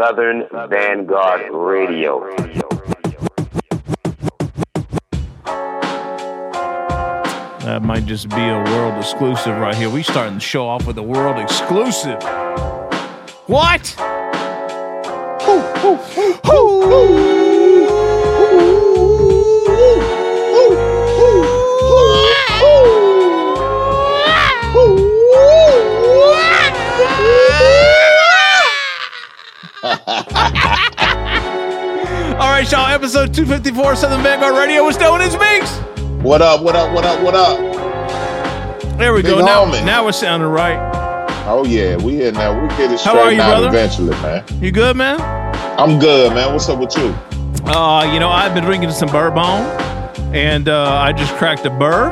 Southern Vanguard Radio. That might just be a world exclusive right here. We starting the show off with a world exclusive. What? All right, y'all. Episode 254 Southern Vanguard Radio is known as Minx. What up? What up? What up? What up? There we Big go. Now, homie. now we're sounding right. Oh yeah, we here now. We get it How straight are you, out brother? eventually, man. You good, man? I'm good, man. What's up with you? Uh, you know, I've been drinking some bourbon, and uh, I just cracked a burr.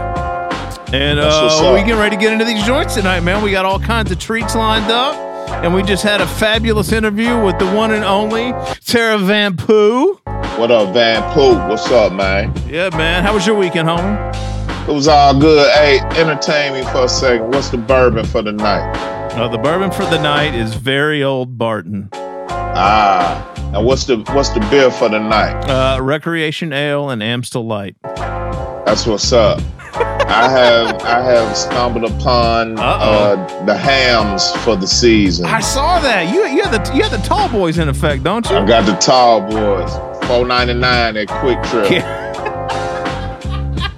And uh, we getting ready to get into these joints tonight, man. We got all kinds of treats lined up, and we just had a fabulous interview with the one and only Tara Van Poo. What up, Van Pooh? What's up, man? Yeah, man. How was your weekend, homie? It was all good. Hey, entertain me for a second. What's the bourbon for the night? Uh, the bourbon for the night is very old Barton. Ah, and what's the what's the beer for the night? Uh, Recreation Ale and Amstel Light. That's what's up. I have I have stumbled upon uh, the Hamm's for the season. I saw that. You you had the you had the tall boys in effect, don't you? I got the tall boys, four ninety nine at QuikTrip. Yeah.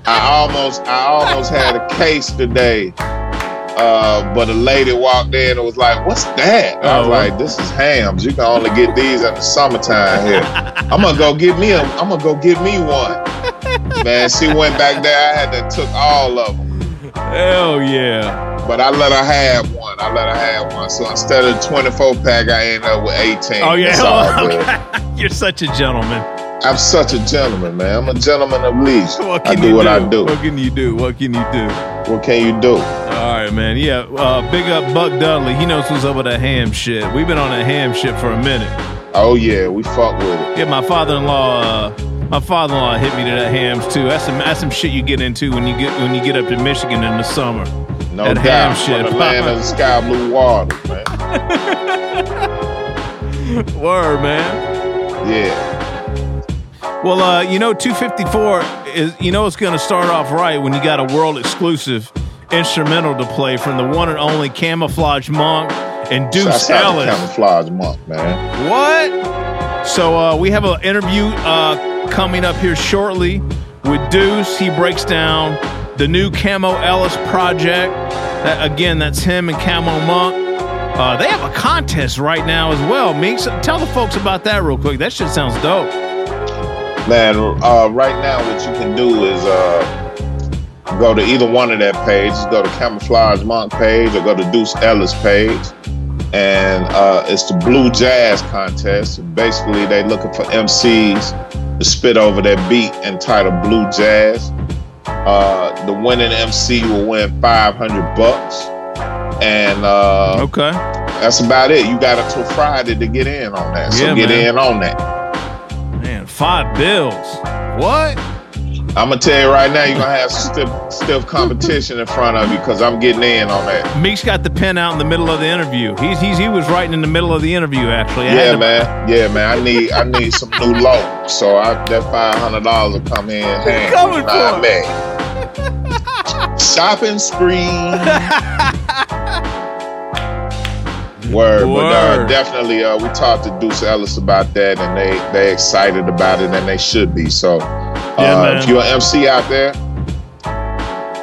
I almost I almost had a case today. Uh, but a lady walked in and was like, "What's that?" I was Oh. like, "This is Hamm's. You can only get these in the summertime here. I'm gonna go get me a. I'm gonna go get me one." Man, she went back there. I had to took all of them, Hell yeah. But I let her have one. I let her have one. So instead of 24 pack, I ended up with 18. Oh yeah. All okay. You're such a gentleman. I'm such a gentleman, man. I'm a gentleman of least. What I can do you what do? I do. What can you do? What can you do? What can you do? All right, man. Yeah. Uh, big up Buck Dudley. He knows who's up with that ham shit. We've been on that ham shit for a minute. Oh yeah, we fuck with it. Yeah, my father-in-law. Uh, my father-in-law hit me to that Hamm's too. That's some that's some shit you get into when you get when you get up to Michigan in the summer. No That ham doubt. shit. Land of the sky blue water, man. Word, man. Yeah. Well, uh, you know, 254 is you know it's going to start off right when you got a world exclusive instrumental to play from the one and only Camouflage Monk and Deuce to Ellis. camouflage monk, man. What? So uh, we have an interview uh, coming up here shortly with Deuce. He breaks down the new Camo Ellis project. That, again, that's him and Camo Monk. Uh, they have a contest right now as well. Meeks, tell the folks about that real quick. That shit sounds dope. Man, uh, right now what you can do is uh, go to either one of that pages. Go to Camouflage Monk page or go to Deuce Ellis page. And uh, it's the Blue Jazz Contest. Basically, they're looking for MCs to spit over their beat entitled Blue Jazz. Uh, the winning MC will win 500 bucks. And uh, Okay. that's about it. You got until Friday to get in on that. So Yeah, get man. in on that. Man, five bills. What? I'm gonna tell you right now, you're gonna have stiff, stiff competition in front of you because I'm getting in on that. Meek's got the pen out in the middle of the interview. He's, he's he was writing in the middle of the interview. Actually, I Yeah, to- man. Yeah, man. I need I need some new low. So I, that five hundred dollars will come in handy. coming for? me. Shopping spree. Word, but uh, Word. definitely uh, we talked to Deuce Ellis about that, and they they excited about it, and they should be. So, uh, Yeah, man. if you're an MC out there,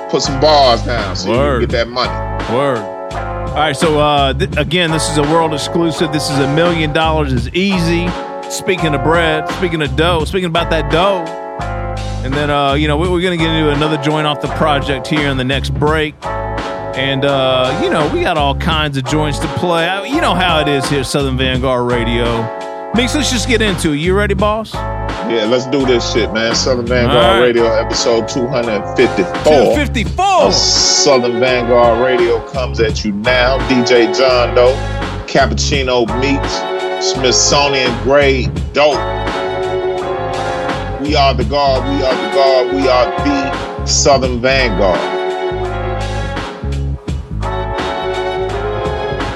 put some bars down so you can get that money. Word. All right, so uh, th- again, this is a world exclusive. This is a million dollars is easy. Speaking of bread, speaking of dough, speaking about that dough, and then uh, you know we- we're gonna get into another joint off the project here in the next break. And uh, you know we got all kinds of joints to play. I- You know how it is here, at Southern Vanguard Radio. Mix, let's just get into it. You ready, boss? Yeah, let's do this shit, man. Southern Vanguard right. Radio, episode 254. Two fifty four. Southern Vanguard Radio comes at you now. DJ John Doe, Cappuccino Meeks, Smithsonian Grade Dope. We are the guard, we are the guard, we are the Southern Vanguard.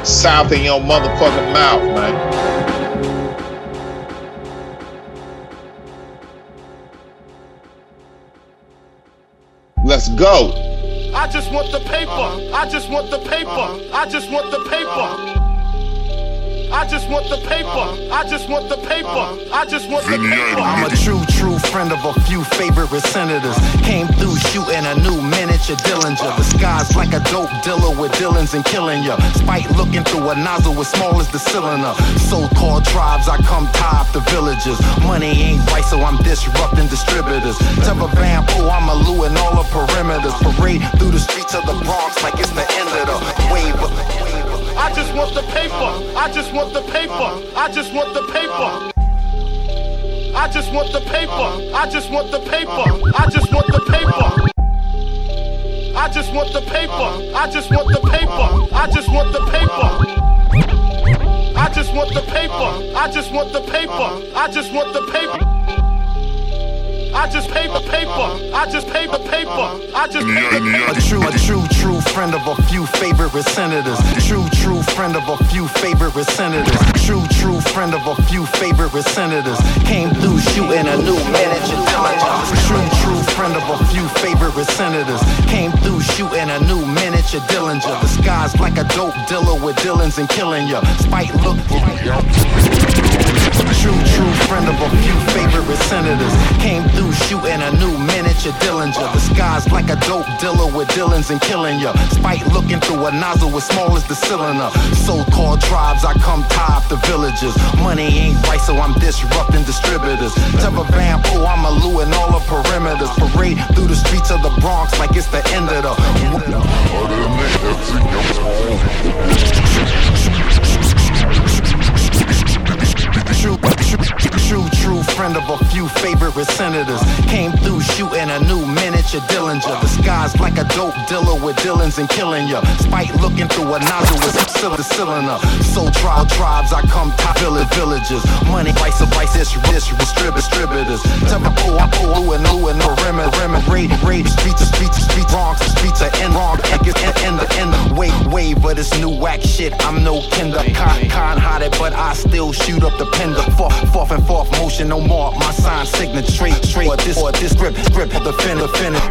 South in your motherfucking mouth, man. Let's go. I just want the paper. Uh-huh. I just want the paper. Uh-huh. I just want the paper. Uh-huh. I just want the paper. Uh-huh. I just want the paper. Uh-huh. I just want the paper. I'm a true, true friend of a few favorite senators. Came through shooting a new miniature Dillinger. The sky's like a dope dealer with Dillons and killing ya. Spite looking through a nozzle as small as the cylinder. So-called tribes, I come top the villages. Money ain't right, so I'm disrupting distributors. Tell a Vampo, I'm a Lou and all the perimeters. Parade through the streets of the Bronx like it's the end of the wave. I just want the paper. I just want the paper. I just want the paper. I just want the paper. I just want the paper. I just want the paper. I just want the paper. I just want the paper. I just want the paper. I just want the paper. I just want the paper. I just want the paper. I just pay the paper. I just pay the paper. I just pay the paper. A true, a true, true friend of a few favorite senators. True, true friend of a few favorite senators. True, true friend of a few favorite senators. Came through shooting a new manager diligence. True, true friend of a few favorite senators. Came through shooting a new miniature Dillinger. The sky's like a dope dealer with Dillons and killing ya. Spite look. True, true friend of a few favorite senators. Came through shooting a new miniature Dillinger. The sky's like a dope dealer with Dillons and killing ya. Spite looking through a nozzle as small as the cylinder. So-called tribes, I come top the villages. Money ain't right, so I'm disrupting distributors. Tell a Vampo, I'm a and all the perimeters. Parade through the streets of the Bronx like it's the end of the. True, true, true, true friend of a few favorite senators. Came through shooting a new miniature Dillinger. The sky's like a dope dealer with Dillons and killing ya. Spite looking through a nozzle with the cylinder. So trial tribes, I come top village villages. Money, vice of vice, this, this, distrib- distributors. Tell me, pull, I pull, and Lou and the rim, rim, raid, raid, streets, streets, streets, Bronx, streets are in wrong, end, end, end, wait, wait, but it's new whack shit. I'm no kinder, con, con hotted, but I still shoot up the pender. Forth, forth and forth motion, no more. My sign signature, straight, straight, or this, or this script, script, the fin, the finish.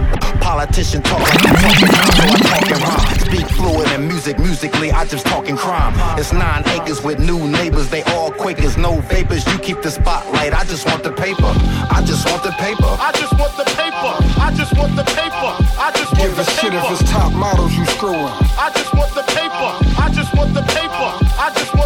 Politician talking, talking, so I talking rhyme. Speak fluid and music, musically, I just talking crime. It's nine acres with new neighbors, they all quakers, no vapors. You keep the spotlight, I just want the paper. I just want the paper. I just want the paper. I just want the paper. I just want the paper Give the a shit if it's top models you screwing. I just want the paper. I just want the paper. I just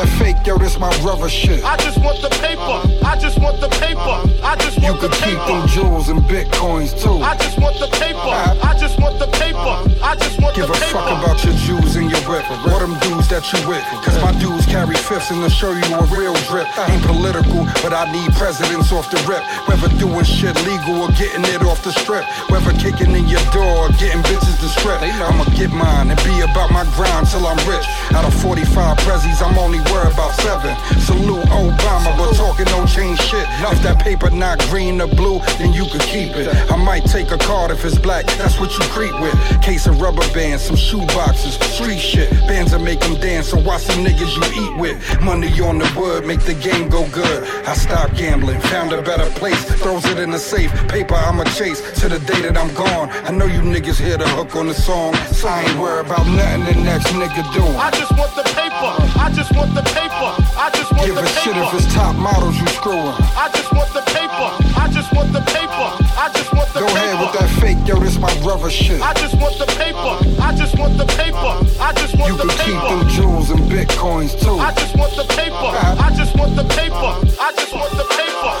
that fake, yo, this my brother shit. I just want the paper. I just want the paper. I just You want the paper. You could keep them jewels and bitcoins too. I just want the paper. I just want the paper. I just want Give the a fuck about your Jews and your whip. Or them dudes that you with. Cause my dudes carry fifths and to show you a real drip. Ain't political, but I need presidents off the rip. Whether doing shit legal or getting it off the strip. Whether kicking in your door or getting bitches to strip. I'ma get mine and be about my grind till I'm rich. Out of 45 prezzies, I'm only worried about seven. Salute Obama, but talking don't change shit. If that paper not green or blue, then you could keep it. I might take a card if it's black, that's what you creep with. Case of rubber bands, some shoe boxes, street shit. Bands that make them dance, so watch some niggas you eat with. Money on the wood, make the game go good. I stopped gambling, found a better place, throws it in the safe. Paper I'ma chase to the day that I'm gone. I know you niggas hear the hook on the song, so I ain't worried about nothing the next nigga doing. I just want the paper. I just want the paper. I just want Give the paper. Give a shit if it's top models you screwing. I just want the paper. I just want the paper. I just want the Go paper. Go ahead with that fake, yo, this my brother shit. I just want the paper. I just want the paper. I just want the paper. You the could keep them jewels and bitcoins too. I just want the paper. I just want the paper. I just want the paper.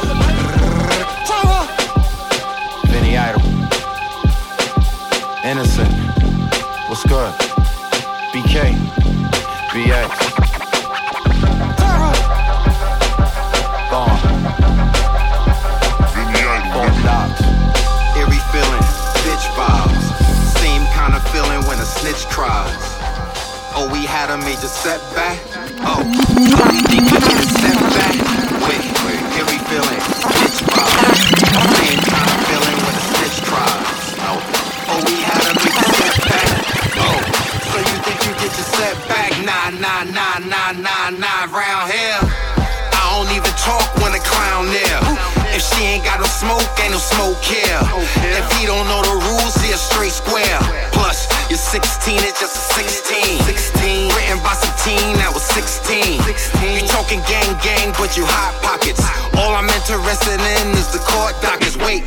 Vinny Idol. Innocent. What's good? BK. BX. Oh, we had a major setback. Oh, think you need a setback? Wait, wait, eerie feeling. Same of feeling. Oh, oh, we had a major setback. Oh, so you think you get your setback? Nah, nah, nah, nah, nah, nah, round here. I don't even talk when a clown there. Ain't got no smoke, ain't no smoke here. If he don't know the rules, he a straight square. Plus, you're 16, it's just a 16. 16. Written by some teen that was 16. 16. You talking gang gang, but you hot pockets. All I'm interested in is the court dockets. Wait,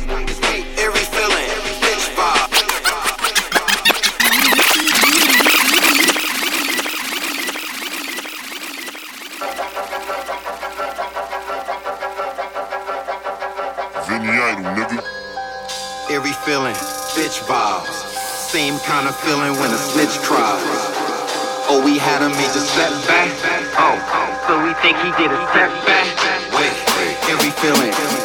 feeling, bitch vibes. Same kind of feeling when a snitch cries. Oh, we had a major setback. Oh, so we think he did a setback. Wait, eerie feeling,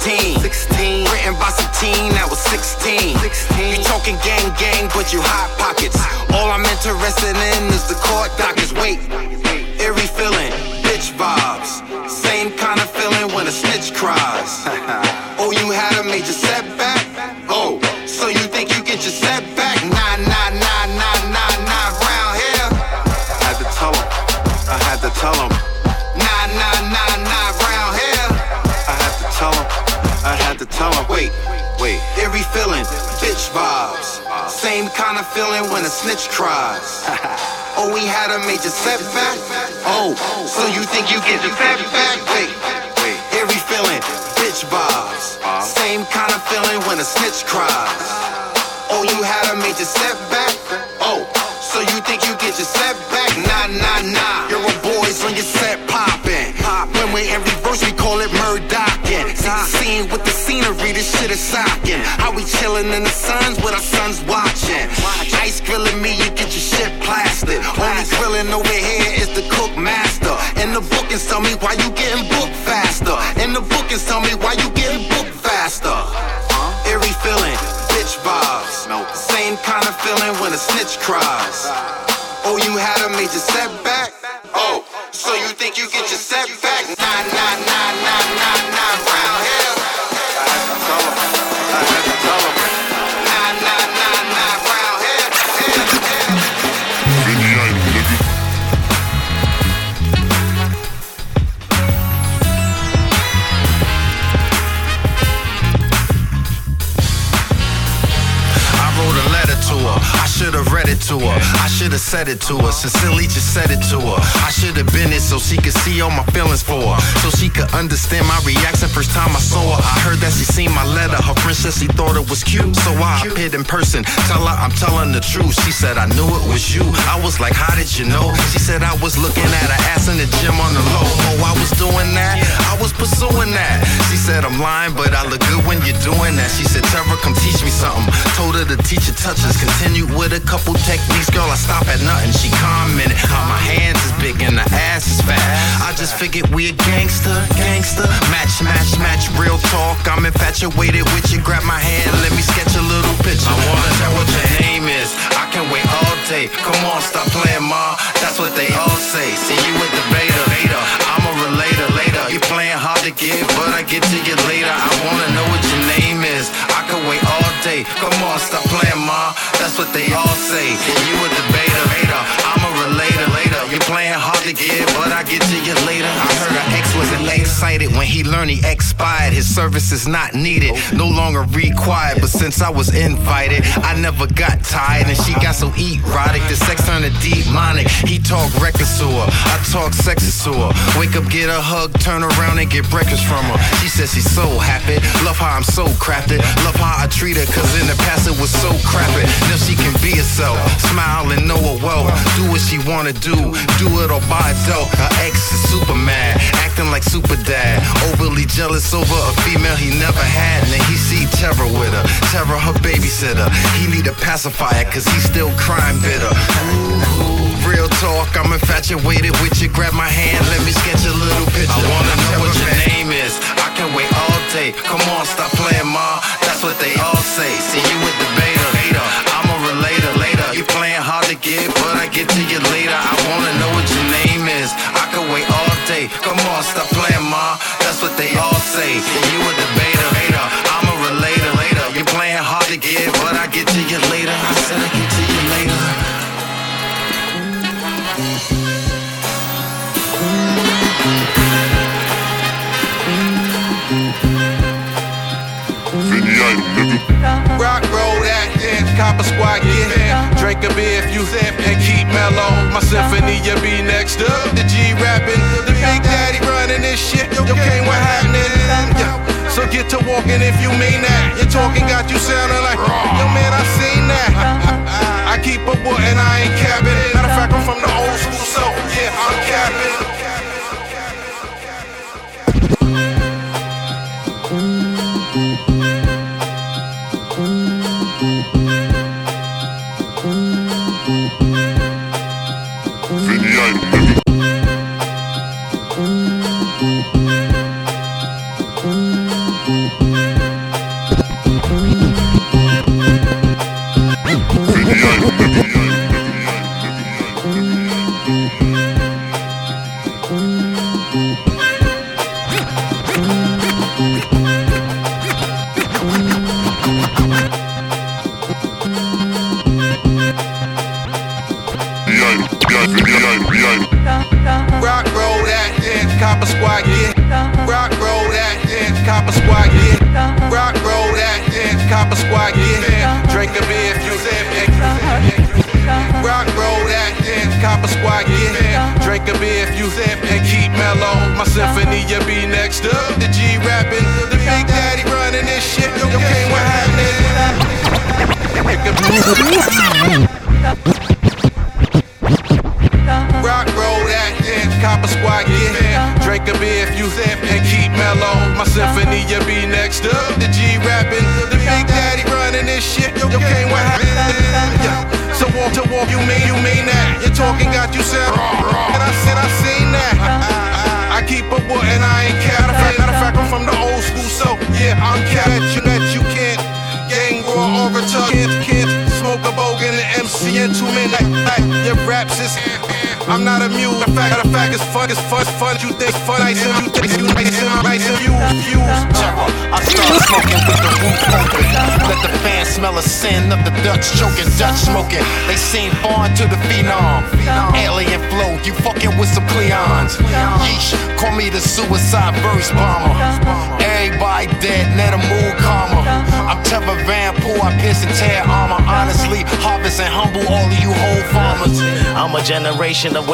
16. 16. Written by teen that was 16. 16. You talking gang gang, but you hot pockets. All I'm interested in is the court dockets. Wait, snitch cries. oh, we had a major setback? Oh, so you think you get your setback? Wait, wait, eerie feeling, bitch vibes. Same kind of feeling when a snitch cries. Oh, you had a major setback? Oh, so you think you get your setback? Nah, nah, nah. You're a boys on your set poppin'. In reverse, we call it murdockin'. See the scene with the scenery, this shit is sockin'. How we chillin' in the suns with our sons watchin'. Ice grillin' me, you get your shit plastered. Only grillin' over here is the cook master. And the bookings tell me why you getting booked faster. And the bookings tell me why you getting booked faster. Uh-huh. Eerie feeling, bitch vibes. Same kind of feeling when a snitch cries. Oh, you had a major setback? Oh, so you think you get your setback? To her. I should have said it to her. Sincerely just said it to her. I should have been it so she could see all my feelings for her. So she could understand my reaction first time I saw her. I heard that she seen my letter. Her friend said she thought it was cute. So I appeared in person. Tell her I'm telling the truth. She said I knew it was you. I was like, how did you know? She said I was looking at her ass in the gym on the low. Oh, I was doing that. I was pursuing that. She said I'm lying, but I look good when you're doing that. She said, Tara, come teach me something. Told her the teacher touches. Continued with a couple techniques, girl. I stop at nothing. She commented, how my hands is big and the ass is fat. I just figured we a gangster, gangster. Match, match, match, real talk. I'm infatuated with you. Grab my hand, let me sketch a little picture. I wanna know what your name is. I can wait all day. Come on, stop playing, ma. That's what they all say. See you with the beta. beta. I'm a relator later. You playing hard to get, but I get to you later. I wanna know what your name is. Wait all day. Come on, stop playing, ma. That's what they all say. You a debater. Hater. I'm a relator later. You're playing hard to get, but I get to you later. I heard her ex was excited when he learned he expired. His service is not needed, no longer required. But since I was invited, I never got tired. And she got so erotic, the sex turned demonic. He talk reckless to her, I talk sexist to her. Wake up, get a hug, turn around and get breakfast from her. She says she's so happy, love how I'm so crafted, love how I treat her, cause in the past it was so crappy. Now she can be herself, smile and know her well. Do what she wanna do, do it or buy dough. Her ex is super mad, acting like super dad. Overly jealous over a female he never had. And he see terror with her, terror her babysitter. He need a pacifier, cause he still crying bitter. Real talk, I'm infatuated with you. Grab my hand, let me sketch a little picture. I wanna know what your name is. I can wait all day. Come on, stop playing, ma. That's what they all say. See you with the forget, but I get to you later. I wanna know what your name is. I could wait all day. Come on, stop playing, ma. That's what they all say. You a debater, hater. I'm a relator, later. You're playing hard to get, but I get to you later. I said I get to you later. Vinny Idol, nigga. Rock, roll that, dance, copper squad, get yeah. Drink a beer if you zip and keep mellow. My symphony, you be next up. The G rapping, the big daddy running this shit. Yo, Kane, what happening? Yeah. So get to walking if you mean that. Your talking got you sounding like,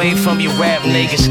away from you rap niggas.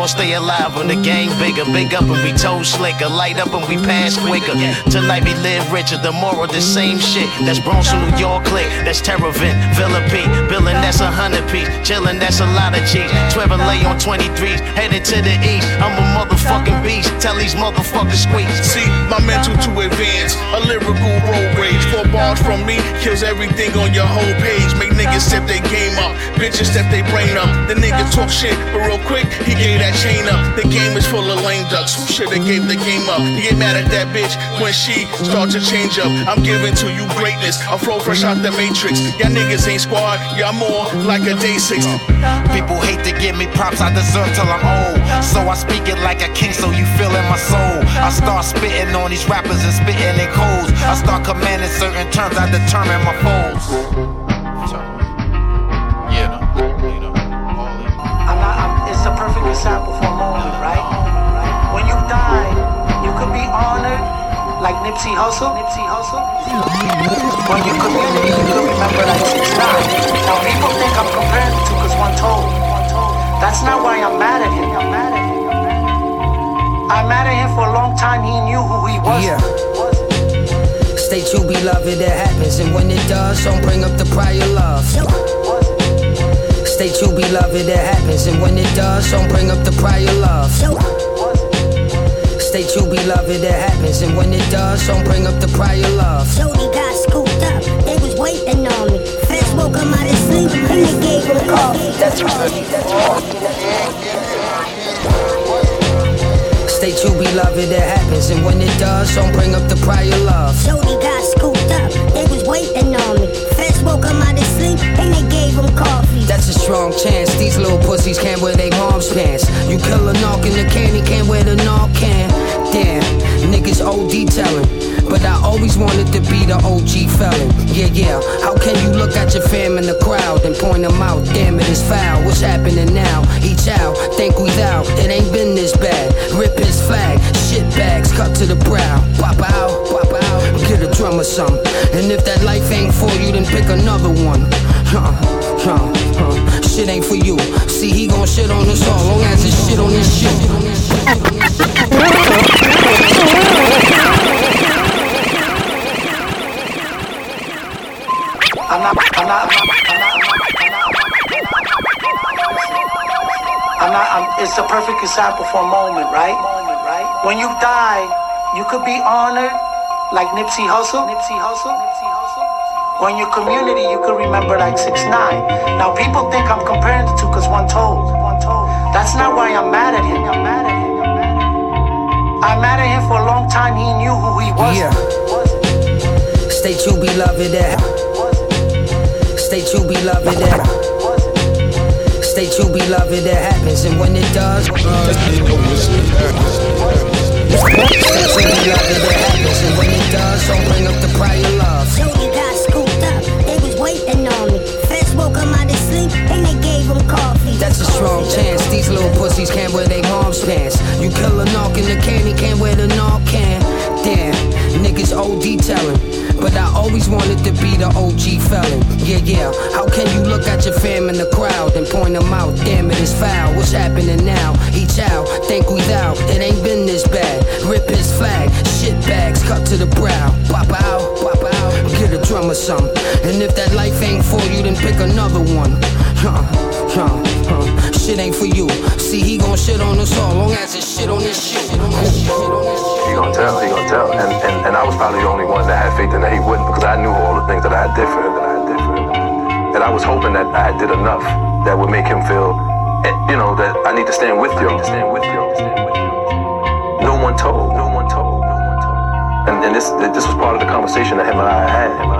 All stay alive when the gang bigger. Big up and we toe slicker. Light up and we pass quicker. Tonight we live richer. Tomorrow the same shit. That's Bronx New York click. That's Terravent, Villa P. Billin', that's a hundred piece. Chillin', that's a lot of cheese. Lay on 23s. Headed to the east. I'm a motherfucking beast. Tell these motherfuckers squeeze. See, my mental to advance, a lyrical road rage. Four bars from me kills everything on your whole page. Make niggas step their game up, bitches step their brain up. The nigga talk shit, but real quick, he gave that chain up. The game is full of lame ducks. Who shoulda gave the game up? You get mad at that bitch when she start to change up. I'm giving to you greatness. I flow fresh out the matrix. Y'all niggas ain't squad, y'all more like a day six. People hate to give me props I deserve till I'm old. So I speak it like a king, so you feel in my soul. I start spitting on these rappers and spitting in codes. I start commanding certain terms, I determine my foes. When your community, you could remember like Six Nine. Now people think I'm comparing the two because one told. That's not why I'm mad at him. I'm mad at him. I'm mad at him for a long time. He knew who he was. Yeah. Stay true, beloved, it happens. And when it does, don't bring up the prior love. Stay true, beloved, it happens. And when it does, don't bring up the prior love. Stay be beloved, it happens. And when it does, don't bring up the prior love. Shorty got scooped up, they was waiting on me. Feds woke him out of sleep and they gave him coffee. That's right. That's Stay true, beloved, it happens. And when it does, don't bring up the prior love. Shorty got scooped up, they was waiting on me. Feds woke him out of sleep and they gave him coffee. That's a strong chance. These little pussies can't wear their mom's pants. You kill a knock in the can, he can't wear the knock can. Damn, niggas OD telling. But I always wanted to be the OG felon. Yeah, yeah. How can you look at your fam in the crowd and point them out? Damn it, it's foul. What's happening now? Each out, think we thou. It ain't been this bad. Rip his flag, shit bags cut to the brow. Pop out, pop out. Get a drum or something. And if that life ain't for you, then pick another one. Huh, huh, huh. Shit ain't for you. See, he gon' shit on us all, long as it's shit on this shit. I'm not, I'm it's a perfect example for a moment, right? Moment, right? When you die, you could be honored like Nipsey Hussle, Nipsey Hussle, Nipsey Hussle. In your community, you could remember like 6 9 Now, people think I'm comparing the two because one told. One told. That's not why I'm mad at him. I'm mad at him. I'm mad at him I'm mad at him for a long time. He knew who he was. Yeah. Stay true, beloved. Eh. Stay true, beloved. eh. Stay true, beloved. That happens, and when it does, stay true, beloved. That happens, and when it does, don't bring up the prior love. Jody got scooped up, they was waiting on me. Feds woke him out of sleep and they gave him coffee. That's a strong chance. These little pussies can't wear their mom's pants. You kill a knock in the candy, can't wear the knock can. Damn, niggas OD telling. But I always wanted to be the OG felon. Yeah, yeah. How can you look at your fam in the crowd and point them out? Damn it, it's foul. What's happening now? Each out, think we thou. It ain't been this bad. Rip his flag, shit bags cut to the brow. Pop out, pop out. Get a drum or something. And if that life ain't for you, then pick another one. Huh, huh, huh. Shit ain't for you. See, he gon' shit on us all, long as it's shit on his shit. He gonna tell, he gonna tell. And, and, and I was probably the only one that had faith in that he wouldn't because I knew all the things that I for him, that I for him. And I was hoping that I did enough that would make him feel, eh, you know, that I need to stand with you. I need to stand with you. No one told. No one told. No one told. And, and this this was part of the conversation that him and I had. Him and I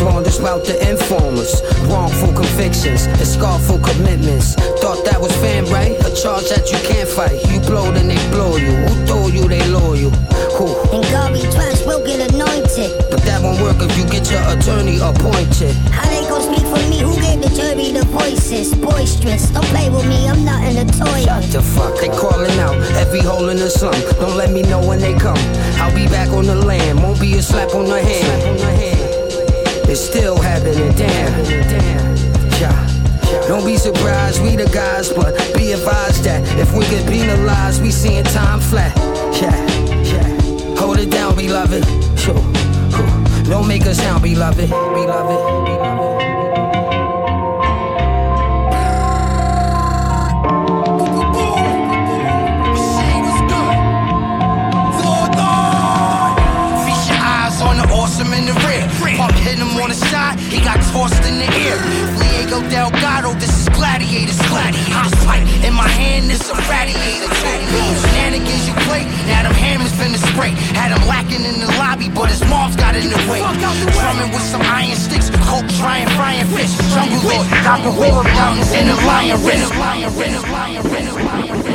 warned us about the informers, wrongful convictions, and scarful commitments. Thought that was fam right? A charge that you can't fight. You blow, then they blow you. Who told you they loyal? Who? And God we trust will get anointed. But that won't work if you get your attorney appointed. How they gon' speak for me? Who gave the jury the voices? Boisterous, don't play with me, I'm not in the toy. Shut the fuck, they calling out every hole in the slum. Don't let me know when they come. I'll be back on the land, won't be a slap on the hand. It's still happening, damn. Don't be surprised, we the guys, but be advised that if we get penalized, we seeing time flat. Yeah, yeah. Hold it down, beloved. Sure. Don't make us sound, beloved. Beloved. Beloved. On the side, he got tossed in the air. Diego Delgado, this is gladiators. Hot pipe in my hand, this a radiator. Shenanigans you play, now them hammers finna spray. Had him lacking in the lobby, but his mom's got in the way. Drumming with some iron sticks, coke trying frying fish. Jungle Lord, the war mountains in the lion wrist. Lion wrist, lion wrist, lion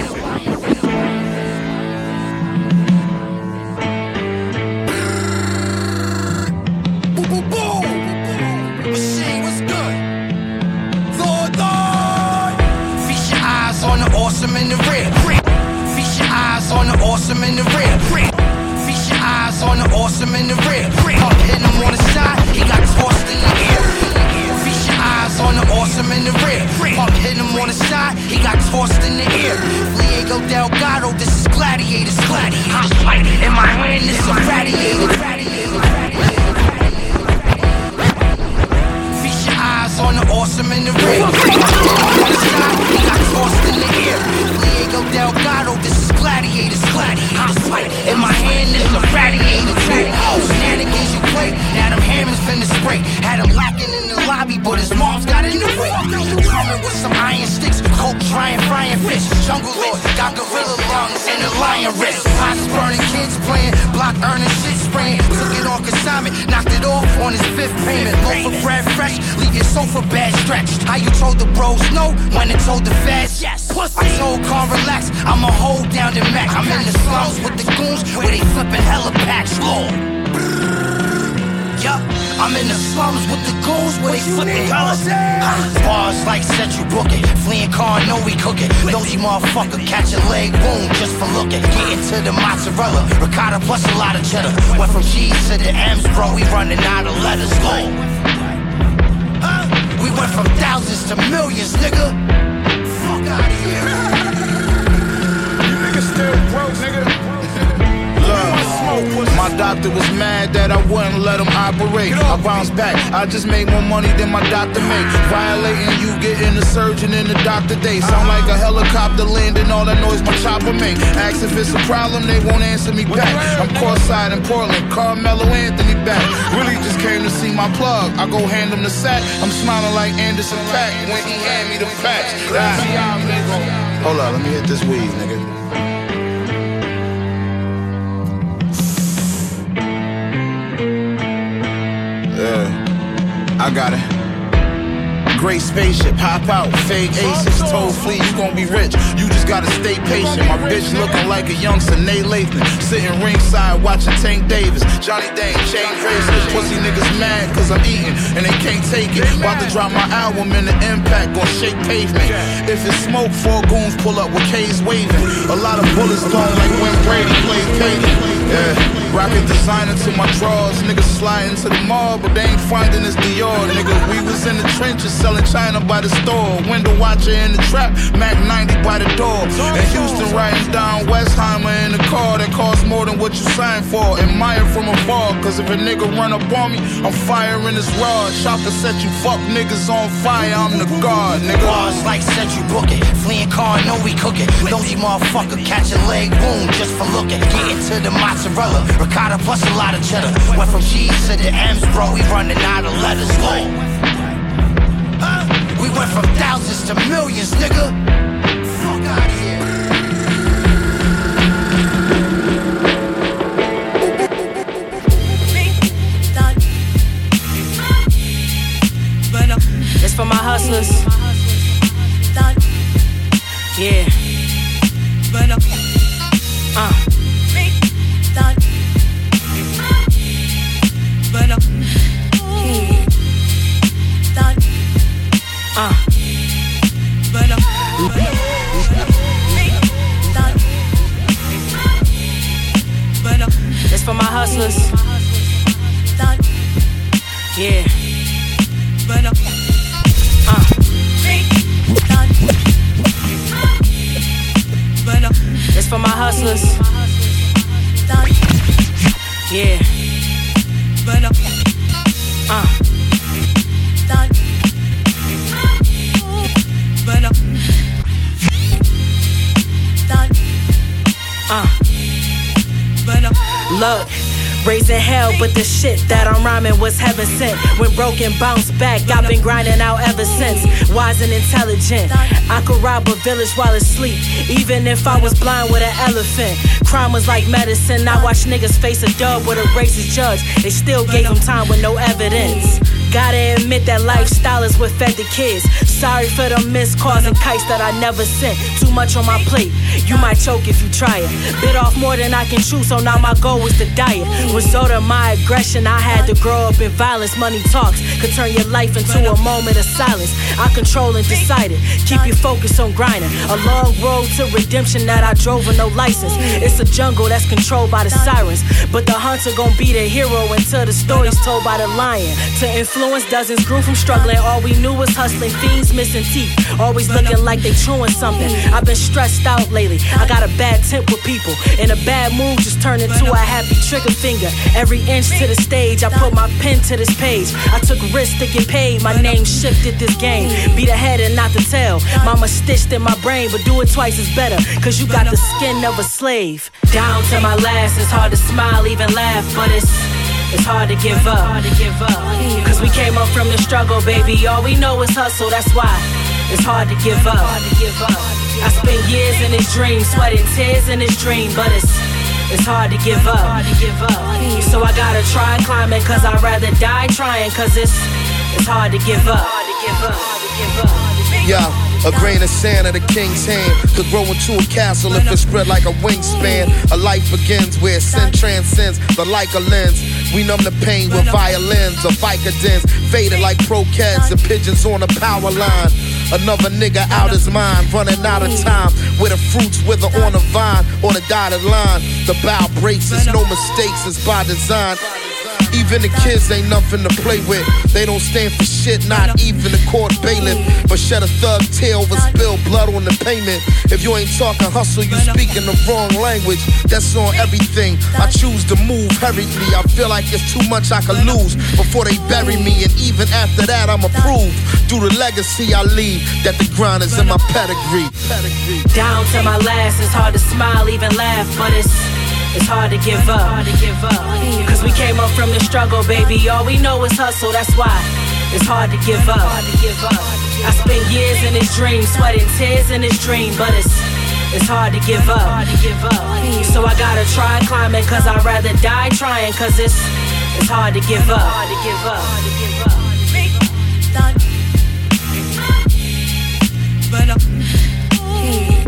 on the awesome in the rear. Feast your eyes on the awesome in the rear. Pump hit him on the side, he got tossed in the air. Feast your eyes on the awesome in the rear. Pump hit him on the side, he got tossed in the air. Diego Delgado, this is gladiators. Hot pipe in my hand, this a radiator. Feast your eyes on the awesome in the rear. He got tossed in the air. Diego Delgado, this is gladiators. Hot pipe in my hand, this a radiator. Oh, Shenanigans you play, now them hammers finna spray. Had him lacking in the lobby, but his mom's got in the way. Coming with some iron sticks, coke trying frying fish. Jungle Lord, got gorilla lungs and a lion wrist. Pots burning, kids playing, block earning, shit spraying. Took it off consignment, knocked it off on his fifth payment. Loaf of bread fresh, leave your sofa bad stretched. How you told the bros no when it told the feds yes? I told Carl relax, I'ma hold down the Mac. I'm in the slums with the goons where they flipping hella packs. Lord. Yup, I'm I'm in the slums with the goons where they flipping colors. Bars like set you book it. Fleeing car, know we cook it. Nosy motherfucker, catch a leg wound just for looking. Getting to the mozzarella. Ricotta plus a lot of cheddar. Went from cheese to the M's, bro. We running out of letters. Go. We went from thousands to millions, nigga. You niggas still broke, nigga. My doctor was mad that I wouldn't let him operate. I bounced back, I just made more money than my doctor make. Violating you, getting the surgeon in the doctor day. Sound like a helicopter landing, all that noise my chopper make. Ask if it's a problem, they won't answer me back. I'm courtside in Portland, Carmelo Anthony back. Really just came to see my plug. I go hand him the sack. I'm smiling like Anderson Paak when he hand me the facts. Ah. Hold up, let me hit this weed, nigga. I got it. Great spaceship, hop out, fake aces, told fleet, you gon' be rich. You just gotta stay patient. My bitch looking like a young Nate Lathan, sitting ringside watching Tank Davis, Johnny Dang, chain bracelets. Pussy niggas mad cause I'm eating and they can't take it. About to drop my album in the impact, gon' shake pavement. If it's smoke, four goons pull up with K's waving. A lot of bullets thrown like when Brady played Peyton. Yeah, rocket designer to my drawers. Niggas sliding to the mall, but they ain't finding this Dior. Nigga, we was in the trenches selling China by the store. Window watcher in the trap, Mac 90 by the door. In Houston, riding down Westheimer in the car that costs more than what you signed for. Admire from afar, cause if a nigga run up on me, I'm firing his rod. Shot to set you fuck niggas on fire, I'm the god, nigga. Bars like set you book it. Fleeing car, know we cook it. Nosy motherfucker, catch a leg wound just for looking. Getting to the mozzarella. Ricotta plus a lot of cheddar. Went from cheese to the M's, bro. We running out of letters. Go. Huh? We went from thousands to millions, nigga. Fuck out of here. It's for my hustlers. Yeah. Broken, bounce back. I've been grinding out ever since. Wise and intelligent. I could rob a village while asleep, even if I was blind with an elephant. Crime was like medicine. I watched niggas face a dub with a racist judge. They still gave him time with no evidence. Gotta admit that lifestyle is what fed the kids. Sorry for the missed calls and kites that I never sent. Too much on my plate. You might choke if you try it. Bit off more than I can chew, so now my goal is to diet. Result of my aggression, I had to grow up in violence. Money talks could turn your life into a moment of silence. I control and decided. Keep your focus on grinding. A long road to redemption that I drove with no license. It's a jungle that's controlled by the sirens. But the hunter gon' be the hero until the story's told by the lion. To influence dozens grew from struggling. All we knew was hustling. Fiends missing teeth. Always looking like they chewing something. I've been stressed out lately. I got a bad temp with people. And a bad mood just turned into a happy trigger finger. Every inch to the stage, I put my pen to this page. I took risks to get paid. My name shifted this game. Be the head and not the tail. Mama stitched in my brain, but do it twice is better. Cause you got the skin of a slave. Down to my last, it's hard to smile, even laugh, but it's it's hard to give up. Cause we came up from the struggle, baby. All we know is hustle, that's why it's hard to give up. I spent years in this dream, sweating tears in this dream, but it's it's hard to give up. So I gotta try climbing, cause I'd rather die trying, cause it's it's hard to give up. Yeah. A grain of sand at a king's hand could grow into a castle if it spread like a wingspan. A life begins where sin transcends the like a lens. We numb the pain with violins or Vicodins, faded like croquettes and pigeons on a power line. Another nigga out his mind, running out of time. Where the fruits wither on the vine, on the dotted line. The bow breaks, it's no mistakes, it's by design. Even the kids ain't nothing to play with. They don't stand for shit, not even the court bailiff. But shed a thug tear over spilled blood on the payment. If you ain't talking hustle, you speaking the wrong language. That's on everything. I choose to move hurriedly. I feel like it's too much I could lose before they bury me. And even after that, I'm approved. Through the legacy I leave, that the grind is in my pedigree. Down to my last, it's hard to smile, even laugh, but it's it's hard to give up. Cause we came up from the struggle, baby. All we know is hustle, that's why it's hard to give up. I spent years in this dream, sweating tears in this dream, but it's it's hard to give up. So I gotta try climbing, cause I'd rather die trying, cause it's it's hard to give up. But uh,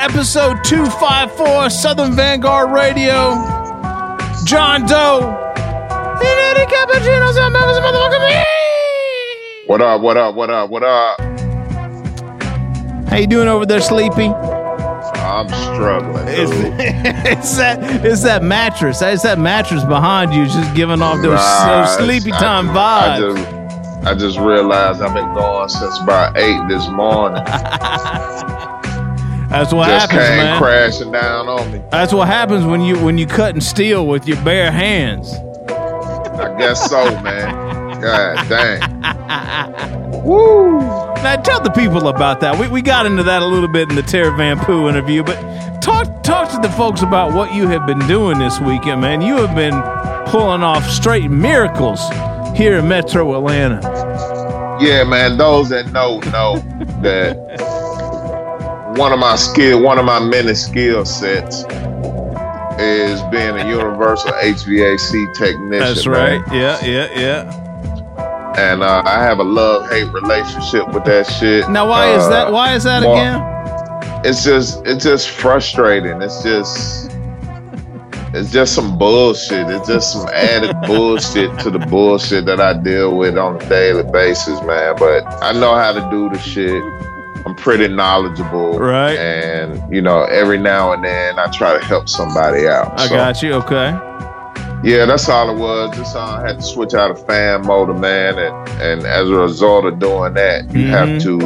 Episode 254, Southern Vanguard Radio. John Doe. What up? What up? What up? What up? How you doing over there, Sleepy? I'm struggling. It's, it's that it's that mattress. It's that mattress behind you, just giving off those, Nah, those sleepy I time I vibes. just, I just realized I've been gone since about eight this morning. That's what just happens, came man. crashing down on me. That's what happens when you when you cut and steel with your bare hands. I guess so, man. God dang. Woo! Now tell the people about that. We, we got into that a little bit in the Terry Van Poo interview, but talk talk to the folks about what you have been doing this weekend, man. You have been pulling off straight miracles here in Metro Atlanta. Yeah, man. Those that know know that one of my skill, one of my many skill sets is being a universal HVAC technician. That's man. right. Yeah, yeah, yeah. And uh, I have a love hate relationship with that shit. Now why is Uh, that why is that more- again? It's just it's just frustrating. It's just it's just some bullshit. It's just some added bullshit to the bullshit that I deal with on a daily basis, man. But I know how to do the shit. I'm pretty knowledgeable. Right. And you know, every now and then I try to help somebody out. I So, got you. Okay. Yeah, that's all it was. Just uh, I had to switch out of fan motor, man, and and as a result of doing that, you have Mhm. to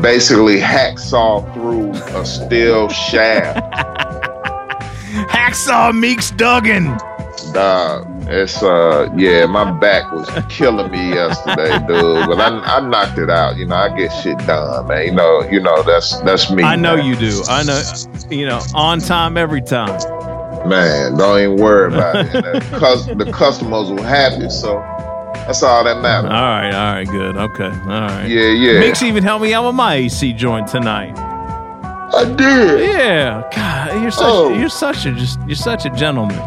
basically hacksaw through a steel shaft. Hacksaw Meeks Duggan. Dog, it's uh, yeah, my back was killing me yesterday, dude. But I, I knocked it out. You know, I get shit done, man. You know, you know that's that's me. I know man. you do. I know you know, on time every time. Man, don't even worry about it. The, cus- the customers were happy, so that's all that matters. All right, all right, good. Okay. All right. Yeah, yeah. Mix even helped me out with my AC joint tonight. I did. Yeah. God, you're such Oh. you're such a just you're such a gentleman.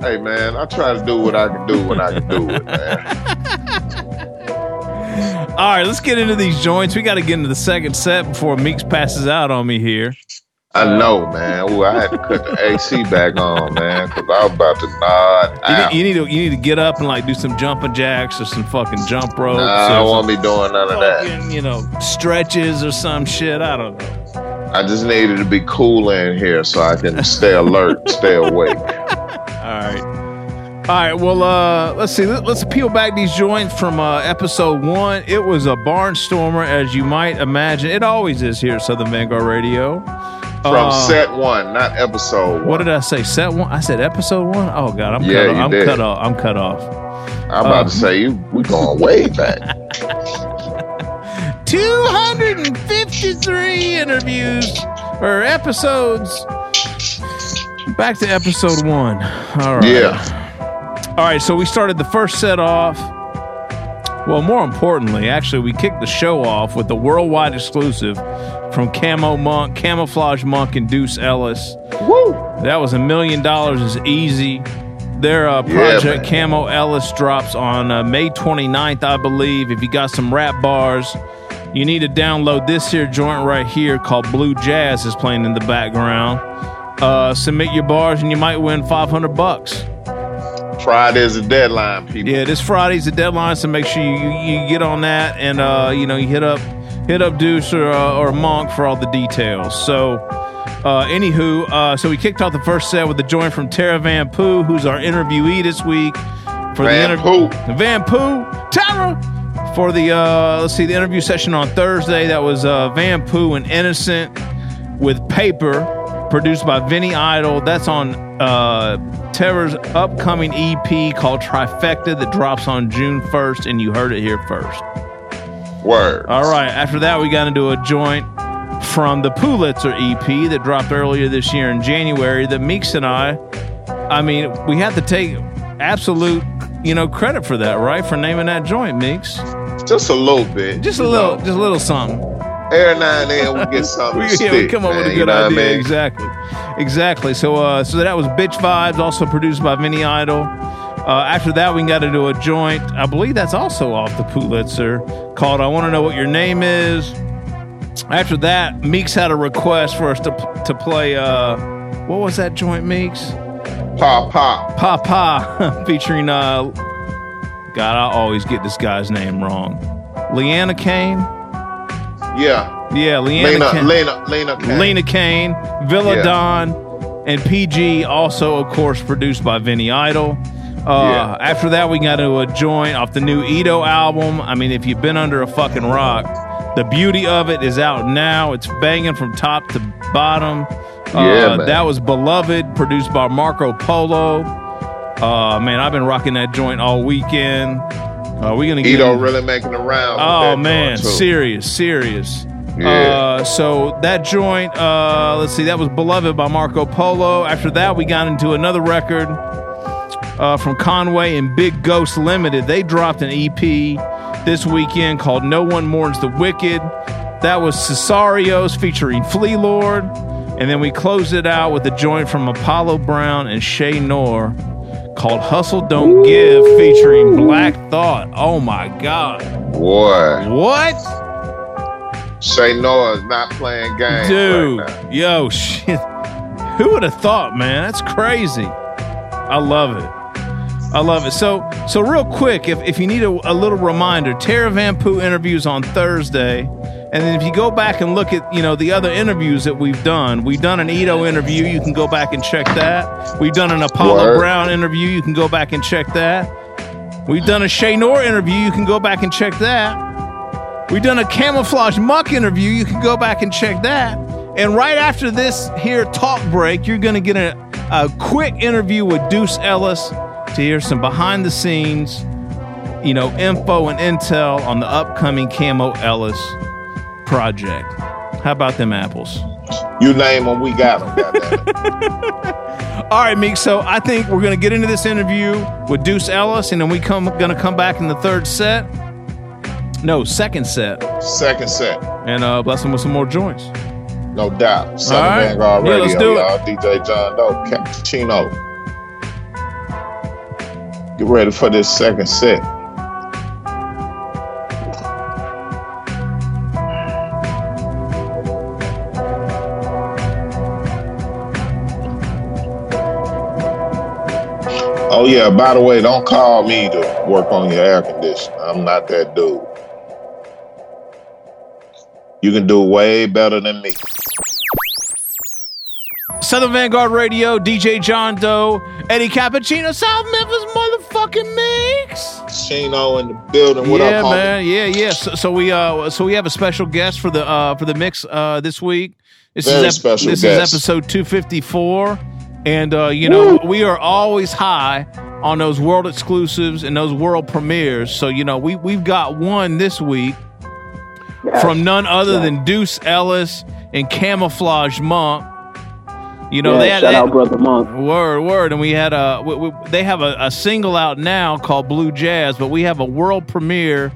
Hey man, I try to do what I can do when I can do it, man. All right, let's get into these joints. We got to get into the second set before Meeks passes out on me here. I know, man. Ooh, I had to cut the AC back on, man, because I was about to nod You out. need, you need to you need to get up and like do some jumping jacks or some fucking jump ropes. Nah, I don't want to be doing none of that. you know, stretches or some shit. I don't know. I just needed to be cool in here so I can stay alert, stay awake. All right. All right. Well, uh, let's see. Let, us peel back these joints from uh, episode one. It was a barnstormer, as you might imagine. It always is here at Southern Vanguard Radio. From Uh, set one, not episode one. What did I say? Set one? I said episode one. Oh God, I'm Yeah, cut. you I'm did. cut off. I'm cut off. I'm about to say you. We going way back. 253 interviews or episodes. Back to episode one. All right. Yeah. All right. So we started the first set off. Well, more importantly, actually, we kicked the show off with the worldwide exclusive from Camo Monk, Camouflage Monk, and Deuce Ellis. Woo! That was a million dollars is easy. Their uh, Yeah, project Camo Ellis drops on uh, May 29th, I believe. If you got some rap bars, you need to download this here joint right here called Blue Jazz is playing in the background. Uh, submit your bars and you might win 500 bucks. Friday's the deadline, people. Yeah, this Friday's the deadline, so make sure you, you, you get on that and uh, you know you hit up hit up Deuce or, uh, or Monk for all the details. So, uh, anywho, uh, so we kicked off the first set with the joint from Tara Van Poo, who's our interviewee this week for Van the interview. Van Poo, Tara. For the uh, let's see, the interview session on Thursday that was uh, Van Poo and Innocent with Paper, produced by Vinny Idol. That's on uh, Tara's upcoming EP called Trifecta that drops on June 1st, and you heard it here first. Word. All right. After that, we got into a joint from the Pulitzer EP that dropped earlier this year in January. That Meeks and I, I mean, we have to take absolute, you know, credit for that, right? For naming that joint, Meeks. Just a little bit. Just a little, know. just a little something. Every now and then we get something. we, to yeah, we come up with man, a you good what I idea. mean? Exactly, exactly. So, uh, so that was Bitch Vibes, also produced by Vinny Idol. Uh, after that, we got into a joint. I believe that's also off the Pulitzer called "I Want to Know What Your Name Is." After that, Meeks had a request for us to to play. Uh, what was that joint, Meeks? Pa Pa. Pa Pa, featuring. Uh, God, I always get this guy's name wrong. Leanna Kane. Yeah. Yeah, Leanna Lena, Kane. Lena, Lena, Kane. Lena Kane, Villa Yeah. Don, and PG, also, of course, produced by Vinny Idol. Uh, After that, we got into a joint off the new Eto album. I mean, if you've been under a fucking rock, the beauty of it is out now. It's banging from top to bottom. Yeah, uh, man. that was Beloved, produced by Marco Polo. Uh, man, I've been rocking that joint all weekend. Uh, we gonna get Eto really making a round. Oh man, serious, serious. Yeah. Uh, so that joint, uh, let's see, that was Beloved by Marco Polo. After that, we got into another record uh, from Conway and Big Ghost Limited. They dropped an EP this weekend called No One Mourns the Wicked. That was Cesarios featuring Flee Lord. And then we closed it out with a joint from Apollo Brown and Che Noir called Hustle Don't Give featuring Black Thought. Oh my God. Boy. What? Che Noir is not playing games. Dude, right yo, shit. Who would have thought, man? That's crazy. I love it. I love it. So, so real quick, if, if you need a, a little reminder, Tara Van Poo interviews on Thursday, and then if you go back and look at you know the other interviews that we've done, we've done an Eto interview. You can go back and check that. We've done an Apollo Word. Brown interview. You can go back and check that. We've done a Che Noir interview. You can go back and check that. We've done a Camouflage Monk interview. You can go back and check that. And right after this here talk break, you're going to get a, a quick interview with Deuce Ellis to hear some behind the scenes, you know, info and intel on the upcoming Camo Ellis project. How about them apples? You name them, we got them. All right, Meek. So I think we're going to get into this interview with Deuce Ellis, and then we come going to come back in the third set. No, second set. Second set. And uh, bless him with some more joints. No doubt. Southern All right. Vanguard Yeah, let's do y'all. DJ John Doe, Cappuccino. Get ready for this second set. Oh yeah, by the way, don't call me to work on your air conditioner. I'm not that dude. You can do way better than me. Southern Vanguard Radio, DJ John Doe, Eddie Cappuccino, South Memphis motherfucking mix. Chino in the building. What yeah, up, homie? man. Yeah, yeah. So, so we uh so we have a special guest for the uh for the mix uh this week. This Very is special this guest. is episode 254. And uh, you know, we are always high on those world exclusives and those world premieres. So, you know, we we've got one this week from none other than Deuce Ellis and Camouflage Monk. You know, Yeah, they had shout they- out Brother Monk. Word, word, and we had a. We, we, they have a, a single out now called Blue Jazz, but we have a world premiere.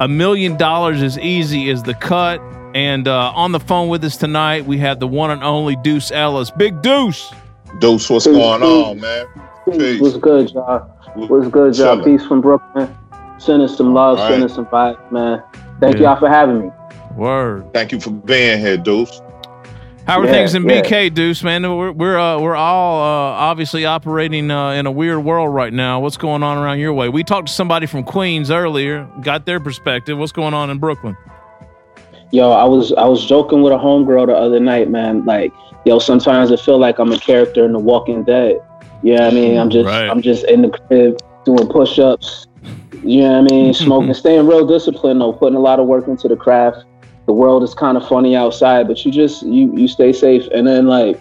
A million dollars is easy is the cut, and uh, on the phone with us tonight we have the one and only Deuce Ellis, Big Deuce. Deuce, what's going on, man? Peace. What's good, y'all? What's good, y'all? Chilling. Peace from Brooklyn. Sending some love, All right. sending some vibes, man. Thank Yeah. y'all for having me. Word. Thank you for being here, Deuce. How are Yeah, things in yeah. BK, Deuce? Man, we're we're uh, we're all uh, obviously operating uh, in a weird world right now. What's going on around your way? We talked to somebody from Queens earlier, got their perspective. What's going on in Brooklyn? Yo, I was I was joking with a homegirl the other night, man. Like, yo, sometimes I feel like I'm a character in The Walking Dead. You know what I mean? I'm just Right. I'm just in the crib doing push ups. You know what I mean? Smoking, staying real disciplined though, putting a lot of work into the craft. The world is kind of funny outside, but you just you you stay safe. And then like,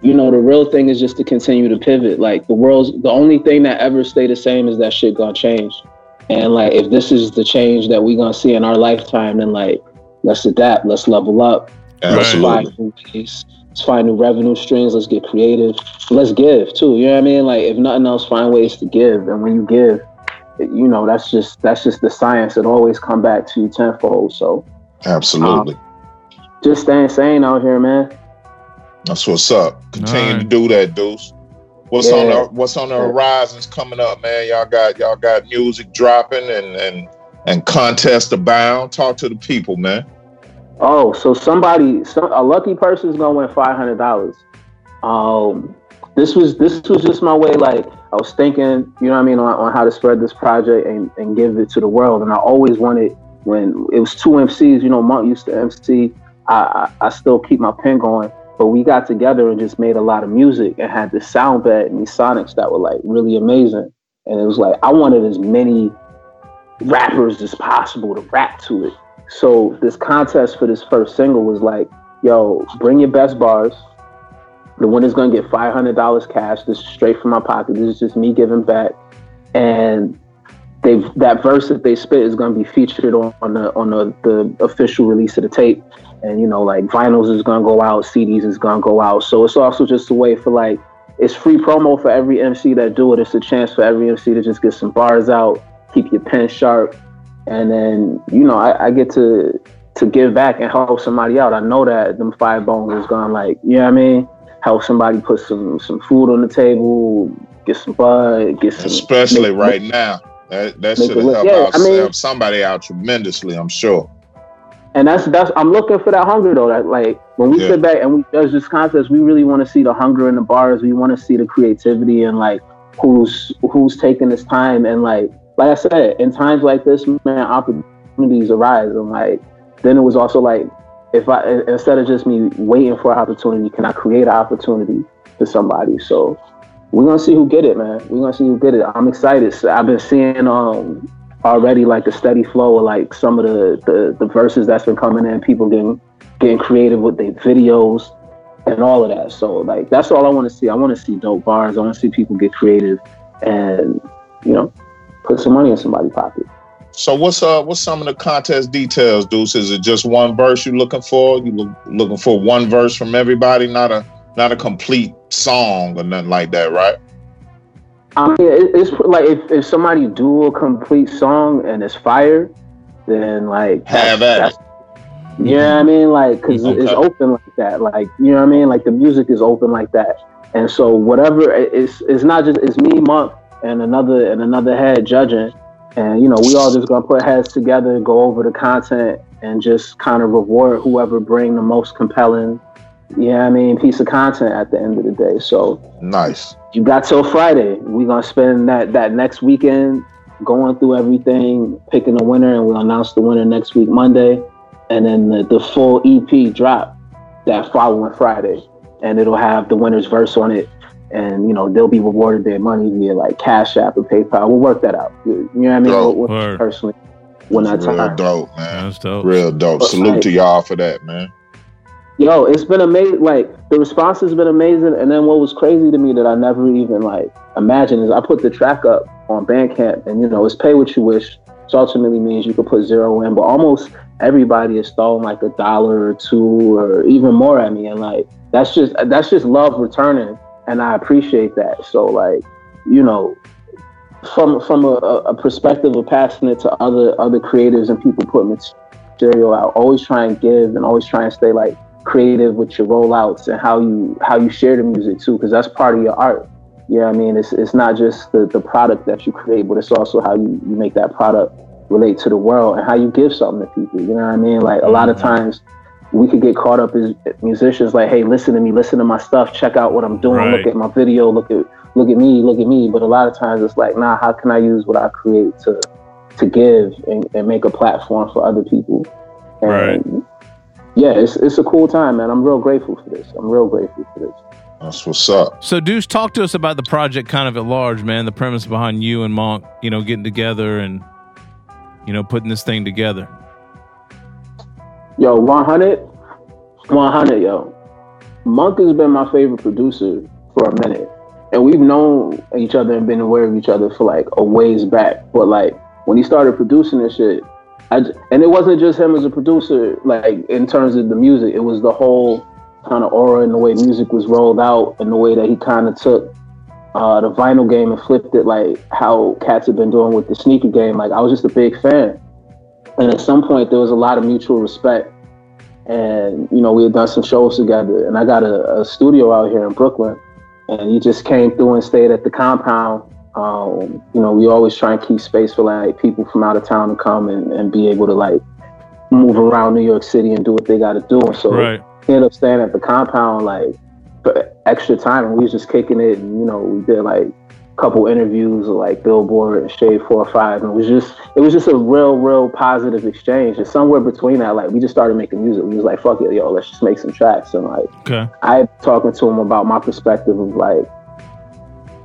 you know, the real thing is just to continue to pivot. Like the world's the only thing that ever stay the same is that shit gonna change. And like if this is the change that we gonna see in our lifetime, then like let's adapt, let's level up, let's find new ways, let's find new revenue streams, let's get creative, let's give too. You know what I mean? Like if nothing else, find ways to give. And when you give, you know that's just that's just the science. It always come back to you tenfold. So Absolutely. Um, just staying sane out here, man. That's what's up. Continue All right. to do that, Deuce. What's on the What's on the horizons coming up, man? Y'all got y'all got music dropping and and and contest abound. Talk to the people, man. Oh, so somebody, some, a lucky person's gonna win five hundred dollars. Um, this was this was just my way. Like I was thinking, you know what I mean, on, on how to spread this project and, and give it to the world. And I always wanted when it was two MCs. You know, Monk used to MC. I, I I still keep my pen going, but we got together and just made a lot of music and had this sound bed and these sonics that were like really amazing. And it was like I wanted as many rappers as possible to rap to it. So this contest for this first single was like, yo, bring your best bars. The winner's gonna get five hundred dollars cash. This is straight from my pocket. This is just me giving back. And they that verse that they spit is gonna be featured on, on the on the, the official release of the tape. And you know, like vinyls is gonna go out, CDs is gonna go out. So it's also just a way for like it's free promo for every MC that do it. It's a chance for every MC to just get some bars out, keep your pen sharp, and then you know I, I get to to give back and help somebody out. I know that them five bones is gonna like you know what I mean. Help somebody put some some food on the table, get some bud, get some. Especially make- right now. That that Make should help yeah, out I mean- help somebody out tremendously. I'm sure. And that's that's I'm looking for that hunger though. That like when we Yeah. sit back and we judge this contest, we really want to see the hunger in the bars. We want to see the creativity and like who's who's taking this time and like like I said, in times like this, man, opportunities arise and like then it was also like if I instead of just me waiting for an opportunity, can I create an opportunity for somebody? So we're gonna see who get it, man. We're gonna see who get it. I'm excited. So I've been seeing um already like a steady flow of like some of the, the the verses that's been coming in, people getting getting creative with their videos and all of that. So like that's all I want to see. I want to see dope bars. I want to see people get creative and you know put some money in somebody's pocket. So what's uh what's some of the contest details, Deuce? Is it just one verse you're looking for? You look, looking for one verse from everybody, not a not a complete song or nothing like that, right? I mean, it's like if, if somebody do a complete song and it's fire, then like Have at it. You know what I mean? Like, cause it's open like that. Like, you know what I mean? Like the music is open like that. And so whatever it's it's not just it's me, Monk, and another and another head judging. And you know, we all just gonna put heads together, go over the content, and just kind of reward whoever bring the most compelling, you know I mean, piece of content at the end of the day. So Nice. you got till Friday. We're gonna spend that that next weekend going through everything, picking the winner, and we'll announce the winner next week Monday, and then the, the full EP drop that following Friday. and it'll have the winner's verse on it, and you know they'll be rewarded their money via like Cash App or PayPal. We'll work that out. You, you know what I mean? Dope. We'll- we'll personally, when I Real time. dope, man. That's dope. Real dope. But, Salute like- to y'all for that, man. Yo, it's been amazing. Like the response has been amazing. And then what was crazy to me that I never even like imagined is I put the track up on Bandcamp, and you know it's pay what you wish. Which ultimately means you could put zero in, but almost everybody is throwing like a dollar or two or even more at me, and like that's just that's just love returning, and I appreciate that. So like, you know, from from a, a perspective of passing it to other other creators and people putting material out, always try and give and always try and stay like creative with your rollouts and how you how you share the music too, because that's part of your art. Yeah, I mean, it's it's not just the, the product that you create, but it's also how you, you make that product relate to the world and how you give something to people. You know what I mean? Like a lot of mm-hmm. times we could get caught up as musicians, like, hey, listen to me, listen to my stuff, check out what I'm doing, Right. look at my video, look at look at me, look at me. But a lot of times it's like, nah, how can I use what I create to to give and, and make a platform for other people? And yeah, it's it's a cool time, man. I'm real grateful for this. I'm real grateful for this. That's what's up. So, Deuce, talk to us about the project kind of at large, man. The premise behind you and Monk, you know, getting together and, you know, putting this thing together. Yo, 100, 100, yo. Monk has been my favorite producer for a minute. And we've known each other and been aware of each other for like a ways back. But like when he started producing this shit, I, and it wasn't just him as a producer, like in terms of the music, it was the whole kind of aura and the way music was rolled out and the way that he kind of took uh, the vinyl game and flipped it like how cats have been doing with the sneaker game. Like I was just a big fan. And at some point, there was a lot of mutual respect. And, you know, we had done some shows together. And I got a, a studio out here in Brooklyn. And he just came through and stayed at the compound. Um, you know, we always try and keep space for like people from out of town to come and, and be able to like move around New York City and do what they got to do. And so Right. he ended up staying at the compound like for extra time. And we was just kicking it. And, you know, we did like couple interviews with like Billboard and Shade 45, and it was just it was just a real, real positive exchange. And somewhere between that, like we just started making music. We was like, fuck it, yo, let's just make some tracks. And like Okay. I talking to him about my perspective of like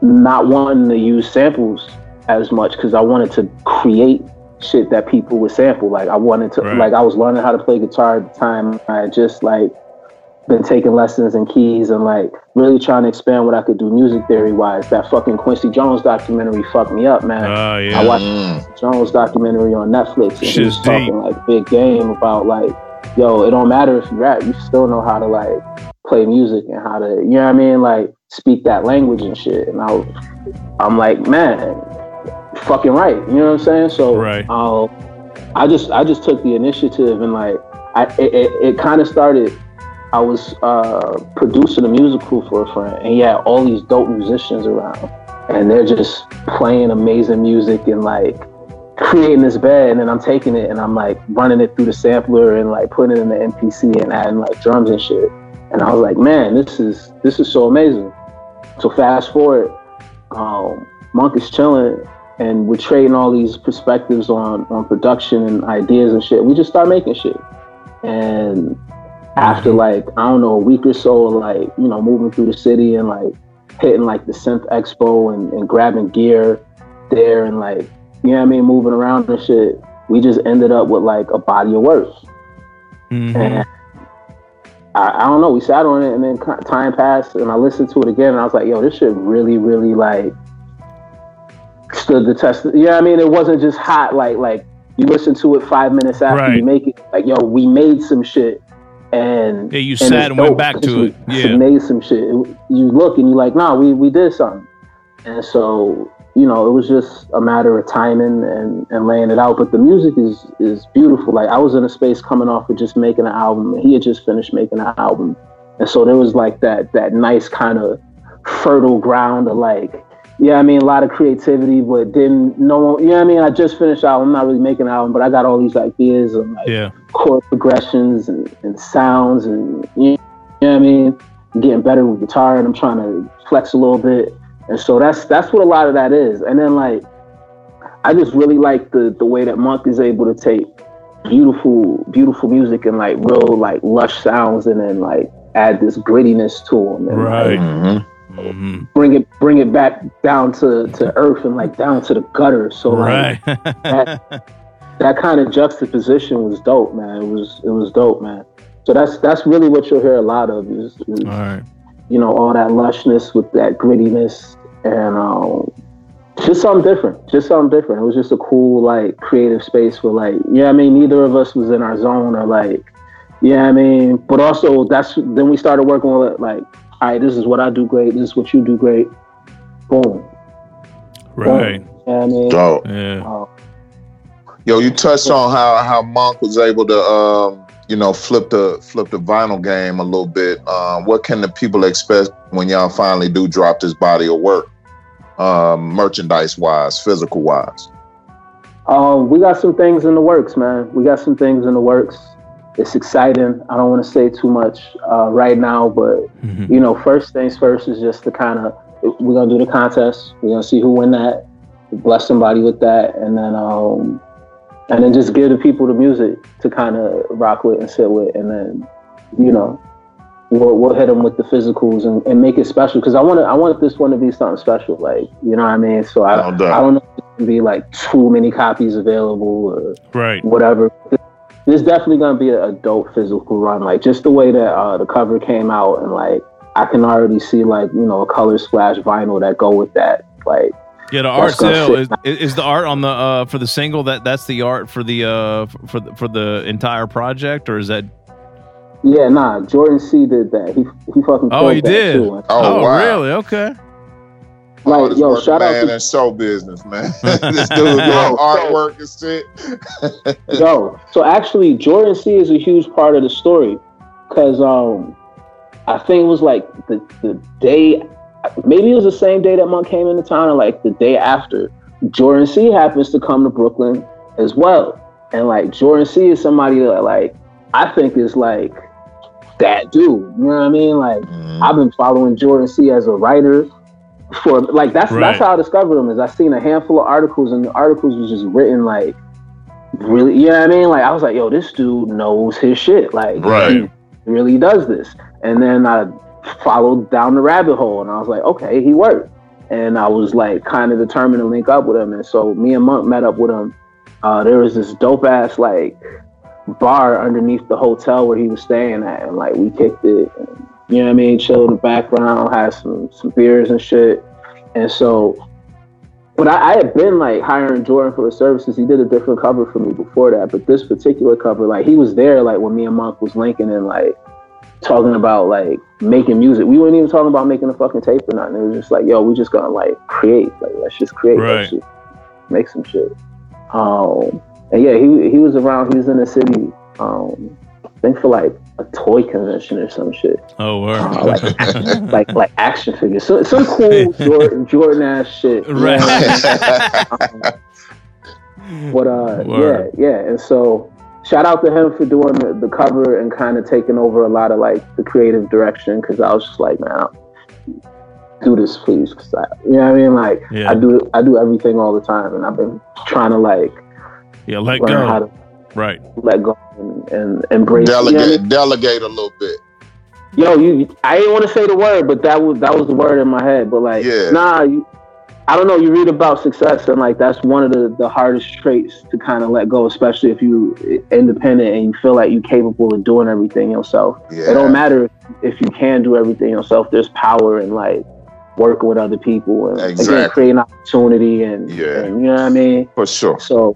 not wanting to use samples as much because I wanted to create shit that people would sample. Like I wanted to Right. like I was learning how to play guitar at the time. I just like been taking lessons and keys and like really trying to expand what I could do music theory wise. That fucking Quincy Jones documentary fucked me up, man. Oh, yeah. I watched Quincy Jones documentary on Netflix and he was talking like big game about like, yo, it don't matter if you rap, you still know how to like play music and how to, you know what I mean, like speak that language and shit. And I, was- I'm like, man, fucking right. You know what I'm saying? So, Right. uh, I just, I just took the initiative and like, I, it, it, it kind of started. I was uh, producing a musical for a friend, and he had all these dope musicians around, and they're just playing amazing music and like creating this bed, and then I'm taking it and I'm like running it through the sampler and like putting it in the MPC and adding like drums and shit. And I was like, man, this is this is so amazing. So fast forward, um, Monk is chilling, and we're trading all these perspectives on on production and ideas and shit. We just start making shit, and after like I don't know a week or so, like you know moving through the city and like hitting like the Synth Expo and, and grabbing gear there and like you know what I mean, moving around and shit. We just ended up with like a body of work, Mm-hmm. and I, I don't know. We sat on it, and then time passed, and I listened to it again, and I was like, "Yo, this shit really, really like stood the test." You know what I mean, it wasn't just hot. Like, like you listen to it five minutes after Right. you make it. Like, yo, we made some shit, and Yeah, you sat and went back to it. Yeah. made some shit. You look and you like, nah, we we did something, and so you know, it was just a matter of timing and, and laying it out. But the music is is beautiful. Like I was in a space coming off of just making an album, and he had just finished making an album, and so there was like that that nice kind of fertile ground of like, yeah, I mean, a lot of creativity, but didn't no one, you know what I mean? I just finished album. I'm not really making an album, but I got all these ideas and like Yeah. Chord progressions and, and sounds and you know what I mean? Getting better with guitar and I'm trying to flex a little bit. And so that's that's what a lot of that is. And then like I just really like the the way that Monk is able to take beautiful, beautiful music and like real like lush sounds and then like add this grittiness to them, and, Right. like, Mm-hmm. bring it bring it back down to, to earth and like down to the gutter. So like Right. that, that kind of juxtaposition was dope, man. It was it was dope, man. So that's that's really what you'll hear a lot of is, is All right. you know all that lushness with that grittiness and um, just something different. Just something different. It was just a cool like creative space where like yeah, you know I mean neither of us was in our zone or like yeah, I mean, but also that's then we started working with it like all right, this is what I do great. This is what you do great. Boom. Right. Boom. Yeah, I mean, Dope. Yeah. Yo, you touched on how how Monk was able to um, you know flip the flip the vinyl game a little bit. Um, what can the people expect when y'all finally do drop this body of work, um, merchandise wise, physical wise? Um, we got some things in the works, man. We got some things in the works. It's exciting. I don't want to say too much uh, right now, but you know, first things first is just to kind of we're gonna do the contest. We're gonna see who win that. Bless somebody with that, and then um, and then just give the people the music to kind of rock with and sit with, and then you know, we'll, we'll hit them with the physicals and, and make it special because I want I want this one to be something special, like you know what I mean. So I No. I don't know if it's gonna be like too many copies available or Right. whatever. There's definitely gonna be a, a dope physical run, like just the way that uh, the cover came out, and like I can already see like you know a color splash vinyl that go with that, like. Yeah, the art That's sale is, is is the art on the uh for the single that that's the art for the uh for the, for the entire project or is that Yeah, nah. Jordan C did that. He he fucking. Oh, he that did. Too. Oh, wow. really? Okay. Like, this yo, working shout out to in show business, man. this dude doing artwork and shit. Yo, so actually, Jordan C is a huge part of the story because um, I think it was like the the day, maybe it was the same day that Monk came into town, or like the day after. Jordan C happens to come to Brooklyn as well, and like Jordan C is somebody that like I think is like that dude. You know what I mean? Like mm-hmm. I've been following Jordan C as a writer for like that's Right. that's how I discovered him. Is I seen a handful of articles and the articles was just written like really, you know what I mean? Like I was like, yo, this dude knows his shit. Like Right. he really does this. And then I followed down the rabbit hole and I was like, okay, he worked. And I was like kind of determined to link up with him. And so me and Monk met up with him. Uh, there was this dope ass like bar underneath the hotel where he was staying at, and like we kicked it. And, you know what I mean? Chilled in the background, had some some beers and shit. And so, but I, I had been like hiring Jordan for the services. He did a different cover for me before that, but this particular cover, like he was there, like when me and Monk was linking and like talking about like making music. We weren't even talking about making a fucking tape or nothing. It was just like, yo, we just gonna like create. Like let's just create. Right. Let's just make some shit. Um, and yeah, he he was around. He was in the city. Um, I think for like a toy convention or some shit. Oh, word. Uh, like, action, like like action figures, so, some cool Jordan, Jordan ass shit. you know Right. what Um, but uh, Word. yeah, yeah, and so shout out to him for doing the, the cover and kind of taking over a lot of like the creative direction because I was just like, man, do this please, because I, you know what I mean. Like Yeah. I do, I do everything all the time, and I've been trying to like Yeah, let learn how go. to Right. let go and, and embrace. you know I mean? delegate, delegate a little bit. Yo, you. I didn't want to say the word, but that was that was the word in my head. But like, Yeah. nah, you, I don't know. You read about success, and like that's one of the the hardest traits to kind of let go, especially if you independent and you feel like you're capable of doing everything yourself. Yeah. It don't matter if you can do everything yourself. There's power in like working with other people and again creating opportunity and, Yeah. and you know what I mean. For sure. So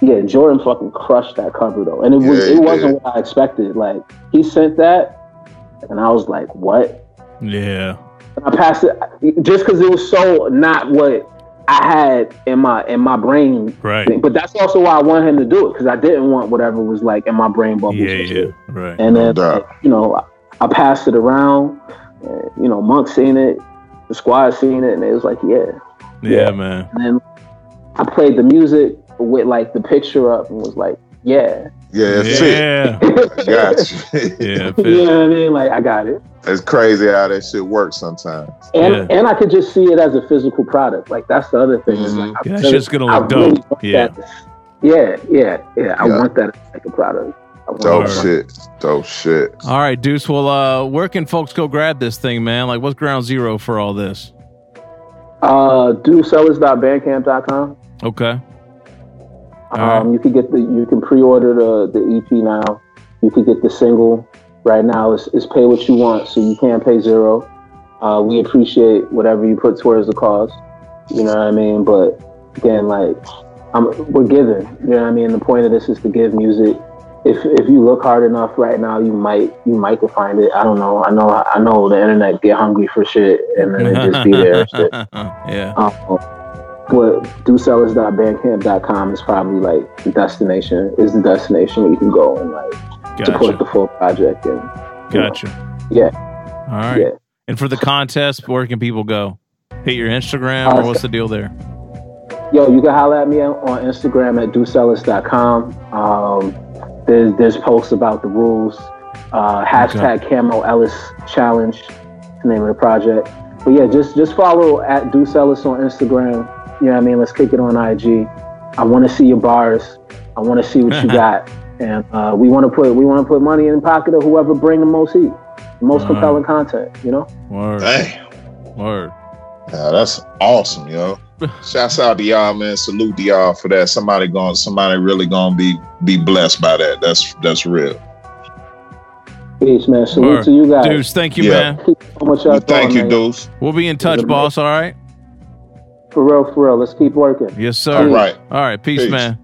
yeah, Jordan fucking crushed that cover though, and it was Yeah, he it wasn't did. what I expected. Like he sent that, and I was like, what? Yeah. And I passed it just because it was so not what I had in my in my brain. Right. But that's also why I wanted him to do it because I didn't want whatever was like in my brain bubbles. Yeah, yeah. Right. And then doubt. like, you know, I, I passed it around. And, you know, Monk seen it, the squad seen it, and it was like, yeah. Yeah, man. And then I played the music with like the picture up and was like, yeah. Yeah, it fit. Yeah. Got you. Yeah. you know what I mean? Like I got it. It's crazy how that shit works sometimes. And Yeah. and I could just see it as a physical product. Like that's the other thing. is like, Yeah, that shit's gonna I look really dope. want Yeah. that- yeah, yeah, yeah. I Yeah. want that as like a product. Dope Word. shit. Dope shit. All right, Deuce. Well, uh, where can folks go grab this thing, man? Like, what's ground zero for all this? Uh, deuceellis.bandcamp.com. Okay. Um, you can get the you can pre-order the the EP now. You can get the single right now. It's, it's pay what you want, so you can't pay zero. Uh, we appreciate whatever you put towards the cause. You know what I mean? But again, like I'm, we're giving. You know what I mean? The point of this is to give music. If if you look hard enough right now, you might you might can find it. I don't know. I know I know the internet get hungry for shit and then it just be there. shit. yeah. Um, but deuceellis.bandcamp.com is probably like the destination. Is the destination where you can go and like support the full project and you know, Gotcha. yeah. All right. Yeah. And for the contest, where can people go? Hit your Instagram, or what's the deal there? Yo, you can holler at me on Instagram at dosellers.com. Um, there's there's posts about the rules. Uh, hashtag Camo Ellis Challenge, the name of the project. But yeah, just just follow at Deuce Ellis on Instagram. You know what I mean? Let's kick it on IG. I want to see your bars. I want to see what you got, and uh, we want to put we want to put money in the pocket of whoever bring the most heat, the most Uh-huh. compelling content. You know. Word. Damn. Word. Yeah, that's awesome, yo. Shouts out to y'all, man. Salute to y'all for that. Somebody going, somebody really gonna be be blessed by that. That's that's real. Peace, man. Salute Word. to you guys. Deuce, thank you, Yeah. man. So much y'all Thank you, man. Deuce. We'll be in touch, boss. All right. For real, for real. Let's keep working. Yes, sir. All right. All right. Peace, Peace. man.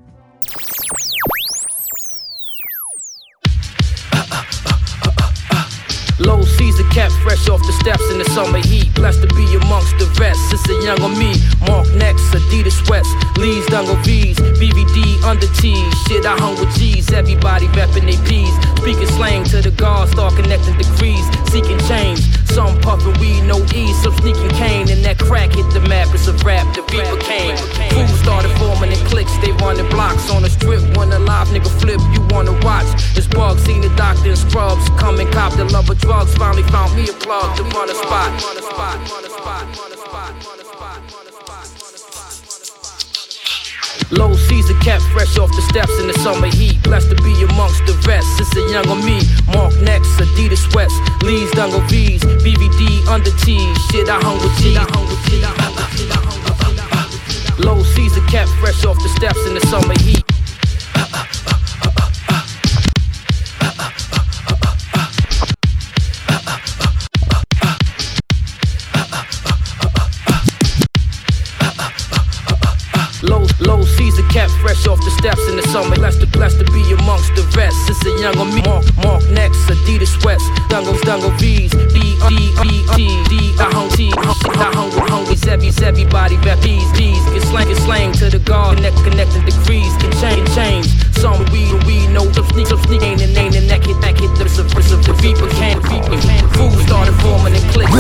Low Caesar kept fresh off the steps in the summer heat. Blessed to be amongst the vets. It's a younger me. Mark next, Adidas sweats. Lee's Dungle V's. BVD under T's. Shit, I hung with G's. Everybody reppin' they P's. Speaking slang to the guards, start connecting degrees. Seeking change. Some puffin' weed, no ease. Some sneaking cane. And that crack hit the map. It's a rap. The Reaper came. Fools started forming in cliques. They running blocks on the strip. When a live nigga flip, you wanna watch. It's bugs. Seen the doctor in scrubs. Come and cop the love of drugs. Finally found me a plug to run a spot. Low Caesar kept fresh off the steps in the summer heat. Blessed to be amongst the vets. It's a younger me. Mark next, Adidas sweats. Lee's Dungle V's. BVD under T's. Shit, I hung with G. Low Caesar kept fresh off the steps in the summer heat. Low, Caesar kept fresh off the steps in the summer. Blessed to, blessed to be amongst the vets. It's a younger me. Mark, Mark next, Adidas sweats. Dungles, Dungle V's. B, D, D, D, D. I hung T. I hung with hungry Zebbies. Everybody rep B's, B's. Get slang, get slang to the guard. Connect, connecting degrees. Can change, change. Some weed, weed, no. Some sneak, some sneak. Ain't and ain't and neck hit, neck hit. The subversive, the Reaper can, Reaper can. Fools started forming in cliques.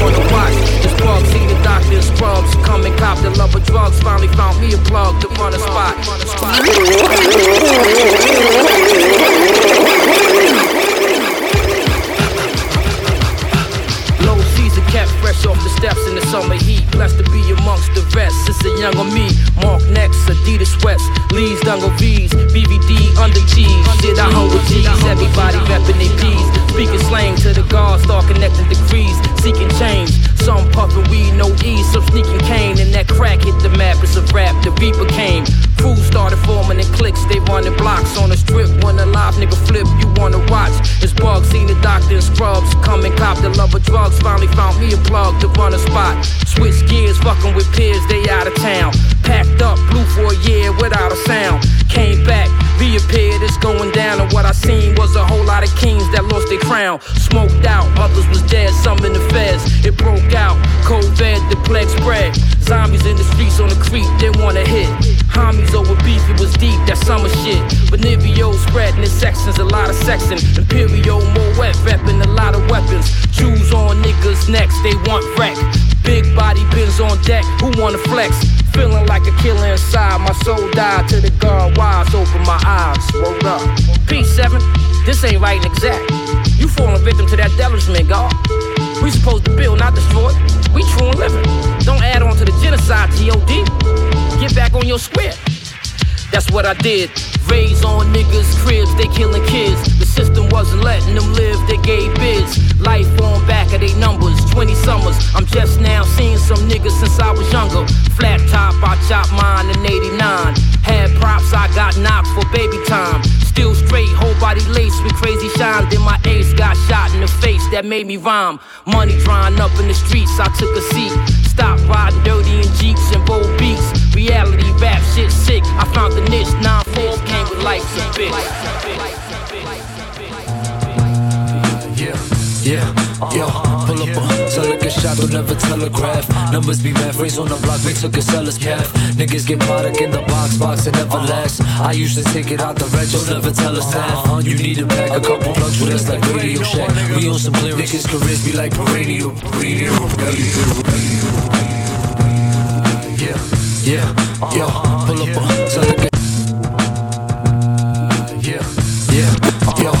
wanna watch. Bug see the doctor in scrubs. Come and cop the love of drugs. Finally found me a plug to run a spot. Low Caesar kept fresh off the steps in the summer heat. Blessed to be amongst the vets. It's a younger me. Mark next, Adidas sweats. Lee's Dungle V's. BVD under G's. Shit, I hung with G's. Everybody reppin' they P's. Speaking slang to the guards, start connecting degrees. Seeking change. Some puffin' weed, no ease. Some sneaking cane. And that crack hit the map. It's a rap. The Reaper came. Fools started forming in cliques. They running blocks on the strip. When a live nigga flip, you wanna watch. It's bugs, seen the doctor in scrubs. Come and cop the love of drugs. Finally found me a plug to run a spot. Switch gears, fucking with peers, they out of town. Broke out, COVID, the plague spread. Zombies in the streets on the creek, they wanna hit. Homies over beef, it was deep, that summer shit. Benivio spreading in sections, a lot of sexing. Imperial, more wet, repping a lot of weapons. Jews on niggas' necks, they want wreck. Big body bins on deck, who wanna flex? Feeling like a killer inside, my soul died to the guard wise, open my eyes, rolled up. P7, this ain't right and exact. You falling victim to that devilishment, God. We supposed to build, not destroy. We true and living. Don't add on to the genocide, T.O.D. Get back on your square. That's what I did. Raise on niggas' cribs, they killing kids. The system wasn't letting them live, they gave bids. Life on back of they numbers, 20 summers. I'm just now seeing some niggas since I was younger. Flat top, I chopped mine in 89. Had props, I got knocked for baby time. Still straight, whole body laced with crazy shine. Then my ace got shot in the face, that made me rhyme. Money drying up in the streets, I took a seat. Stop riding dirty in jeeps and bold beats. Reality rap shit sick. I found the niche. 9-4 came with life's a bitch. Yeah, yeah, yo, pull up a a shot, don't never telegraph. Numbers be mad, raise on the block, we took a seller's path. Niggas get product in the box, box it never lasts. I to take it out the red, don't never tell us that. You need a pack, a couple plugs with us like Radio Shack. We on some lyrics, niggas careers be like perennial, perennial. Yeah, yeah, pull up a sell a yeah, yeah,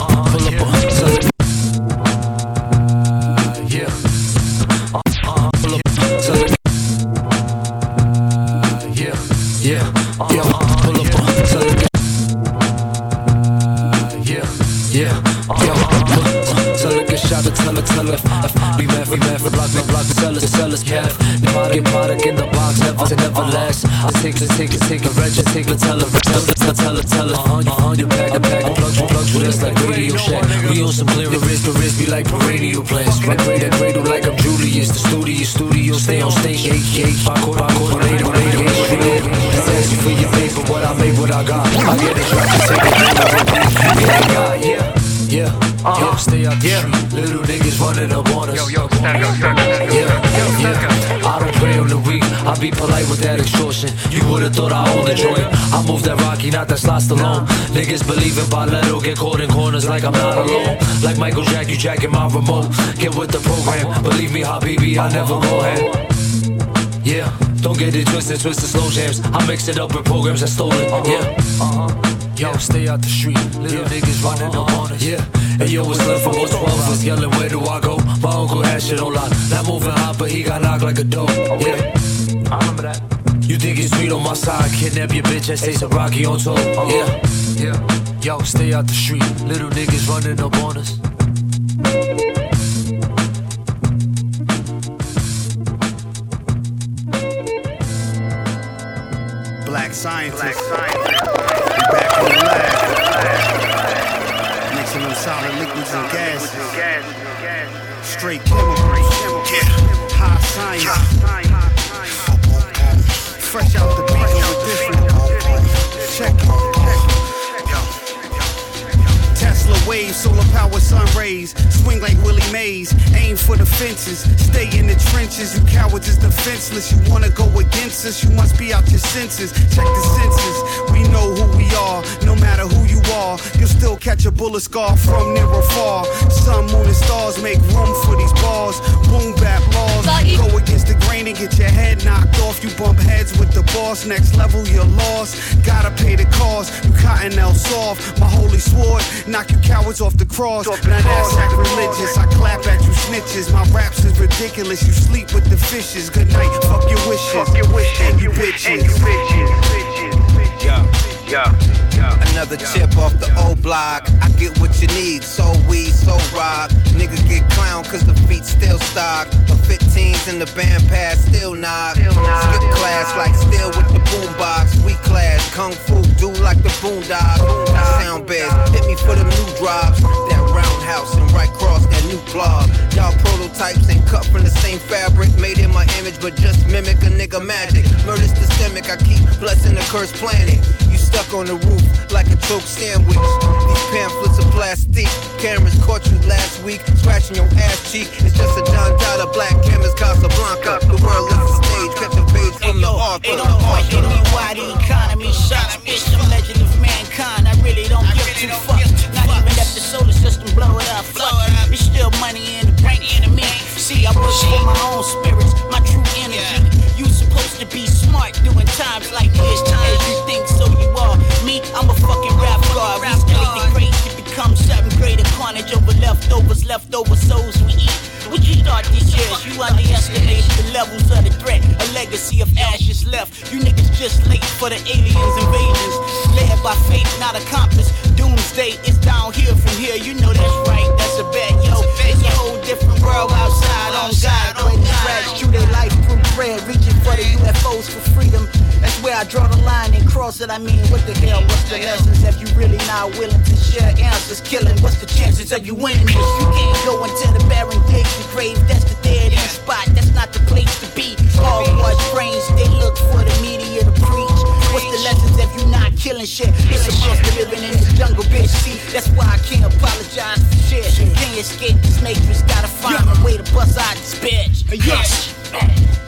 Be mad, be mad for block, me block, sell it, sell it, calf. Product, get product in the box, never, never lasts. I take, it, take, it, take a reg, just take it, tell it, tell it, tell it, tell it, tell it. Uh-huh, uh-huh, you pack, a pack, plugs, plugs with us like Radio Shack. We on some lyrics, the wrist be like perennial plans. Right, right, that cradle like I'm Julius. The studio, studio, stay on stage, eight, eight, five, quarter, five, quarter, eight, eight, eight, eight. Just you for your paper, what I made, what I got. I get it, to take it, yeah, yeah. Yeah, yo, stay out the street. Little niggas running up on us. Yo, yo, stand up, stand up, yeah, yeah. I don't pray on the weak. I be polite with that extortion. You would've thought I owned the joint. I move that Rocky, not that slot alone. Niggas believe in Balletto, get caught in corners like I'm not alone. Like Michael Jack, you jacking my remote. Get with the program. Believe me, Habibi, I never go ahead. Yeah, don't get it twisted, twisted slow jams. I mix it up with programs that stole it. Yeah, uh-huh. Yo, stay out the street. Little niggas running up on us. Yeah. And yo, it's left from 12 was yelling, where do I go? My uncle had shit on lock. Not moving hot, but he got knocked like a dog. Oh, yeah. I remember that. You think it's sweet on my side? Kidnap your bitch and say some Rocky on tour. Uh-huh. Yeah. Yeah. Yo, stay out the street. Little niggas running up on us. Black scientist. Black scientist. Solid liquids and gases. Straight chemicals. Yeah. High science. Fresh out the beaker with different. Check it. Tesla waves, solar power sun rays. Swing like Willie Mays. Aim for the fences. Stay in the trenches. You cowards is defenseless. You wanna go against us? You must be out your senses. Check the senses. We know who we are. No matter who you are, you'll still catch a bullet scar from near or far. Sun, moon, and stars make room for these bars. Boom bap laws. Go against the grain and get your head knocked off. You bump heads with the boss. Next level, you're lost. Gotta pay the cost. You cottonelle soft. My holy sword. Knock you cowards off the cross. Now that's sacrilegious. I clap at you snitches. My raps is ridiculous. You sleep with the fishes. Good night. Fuck your wishes. Fuck your wishes. And you bitches. Yeah, yeah, yeah. Another chip off the old block. I get what you need. So weed, so rock. Nigga get clown cause the feet still stock. But 15s in the band pass still knock. Skip class like still with the boombox. We class kung fu do like the boondog. I sound best. Hit me for them new drops. That roundhouse and right cross that new blog. Y'all prototypes ain't cut from the same fabric. Made in my image, but just mimic a nigga magic. Murder's systemic. I keep blessing the cursed planet. You stuck on the roof like a choke sandwich. These pamphlets are plastic. Cameras caught you last week, scratching your ass cheek. It's just a Don Dada black canvas Casablanca. The world is a stage, catch a page from the author. Ain't no point in me why the economy sucks. Bitch, I'm legend mankind. I really don't give two fucks. Not even if the solar system blow it up. Fuck, it's still money in the bank to me. See, I work for my own spirits, my true energy. You supposed to be smart doing times like this. As you think, so you are. Me, I'm a fucking rap god. We study the become seventh grade of carnage over leftovers, leftover souls we eat. What you thought this is? You underestimated the levels of the threat. A legacy of ashes left. You niggas just late for the aliens invasions. Led by fate, not accomplice. Doomsday is down here from here. You know that's right. That's a bet, yo. It's a whole different world outside. On God, these rats chew their life through bread, reaching for the UFOs for freedom. Where I draw the line and cross it. I mean, what the hell? What's the lessons if you really not willing to share answers? Killing, what's the chances of you winning this? You can't go into the barren dig the grave. That's the dead end spot. That's not the place to be. Hogwash brains, they look for the media to preach. What's the lessons if you not killing shit? You're supposed to living in this jungle, bitch. See, that's why I can't apologize for shit. Can't escape this matrix. Gotta find a way to bust out this bitch. Yes.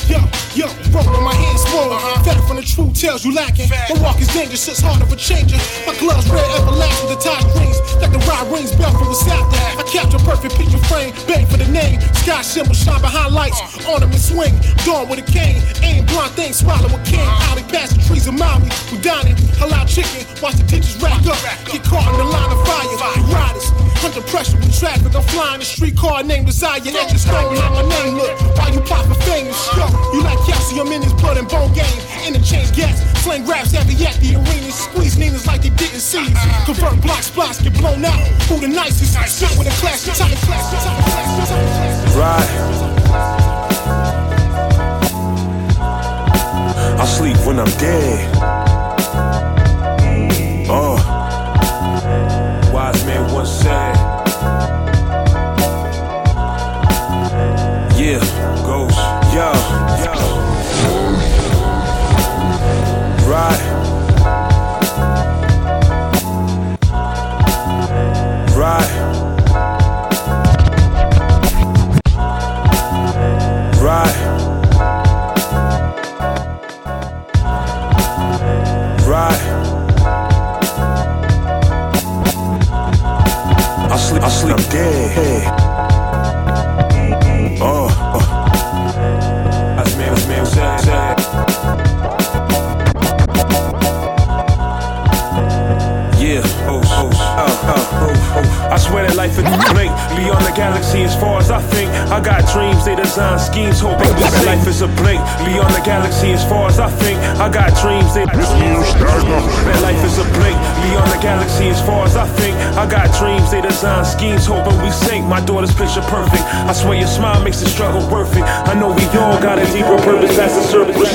Yo, yo, with my hands swollen. Fed from the true tales you lacking. My walk is dangerous, it's hard of a changer. My gloves red, everlasting, the tie rings. Like the ride rings, bell from was after. I capture perfect picture frame, bang for the name. Sky symbol shine behind lights. Ornament swing, dawn with a cane. Aim blunt thing, swallow a king. Alley past the trees of Maui. We dining, halal chicken. Watch the ditches rack up. Get caught in the line of fire. We riders, under pressure with traffic. I'm flying the street car named Desire. That just stone how my name look. While you popping fingers, yo. You like calcium in his blood and bone game. Interchange gas, slang raps every at the arena. Squeeze Ninas like they didn't see. Convert blocks, blocks get blown out. Who the nicest? Sit with a class, tight, class, tight, class, tight. Right. I sleep when I'm dead. Right. Right. I sleep, I sleep, dead. I swear that life is a blink. Beyond the galaxy, as far as I think. I got dreams, they design schemes, hoping we sink. Life is a blink. Beyond the galaxy, as far as I think. I got dreams, they Man, life is a blink. Beyond the galaxy, as far as I think. I got dreams, they design schemes, hoping we sink. My daughter's picture perfect. I swear your smile makes the struggle worth it. I know we all got a deeper purpose, that's the service. Right.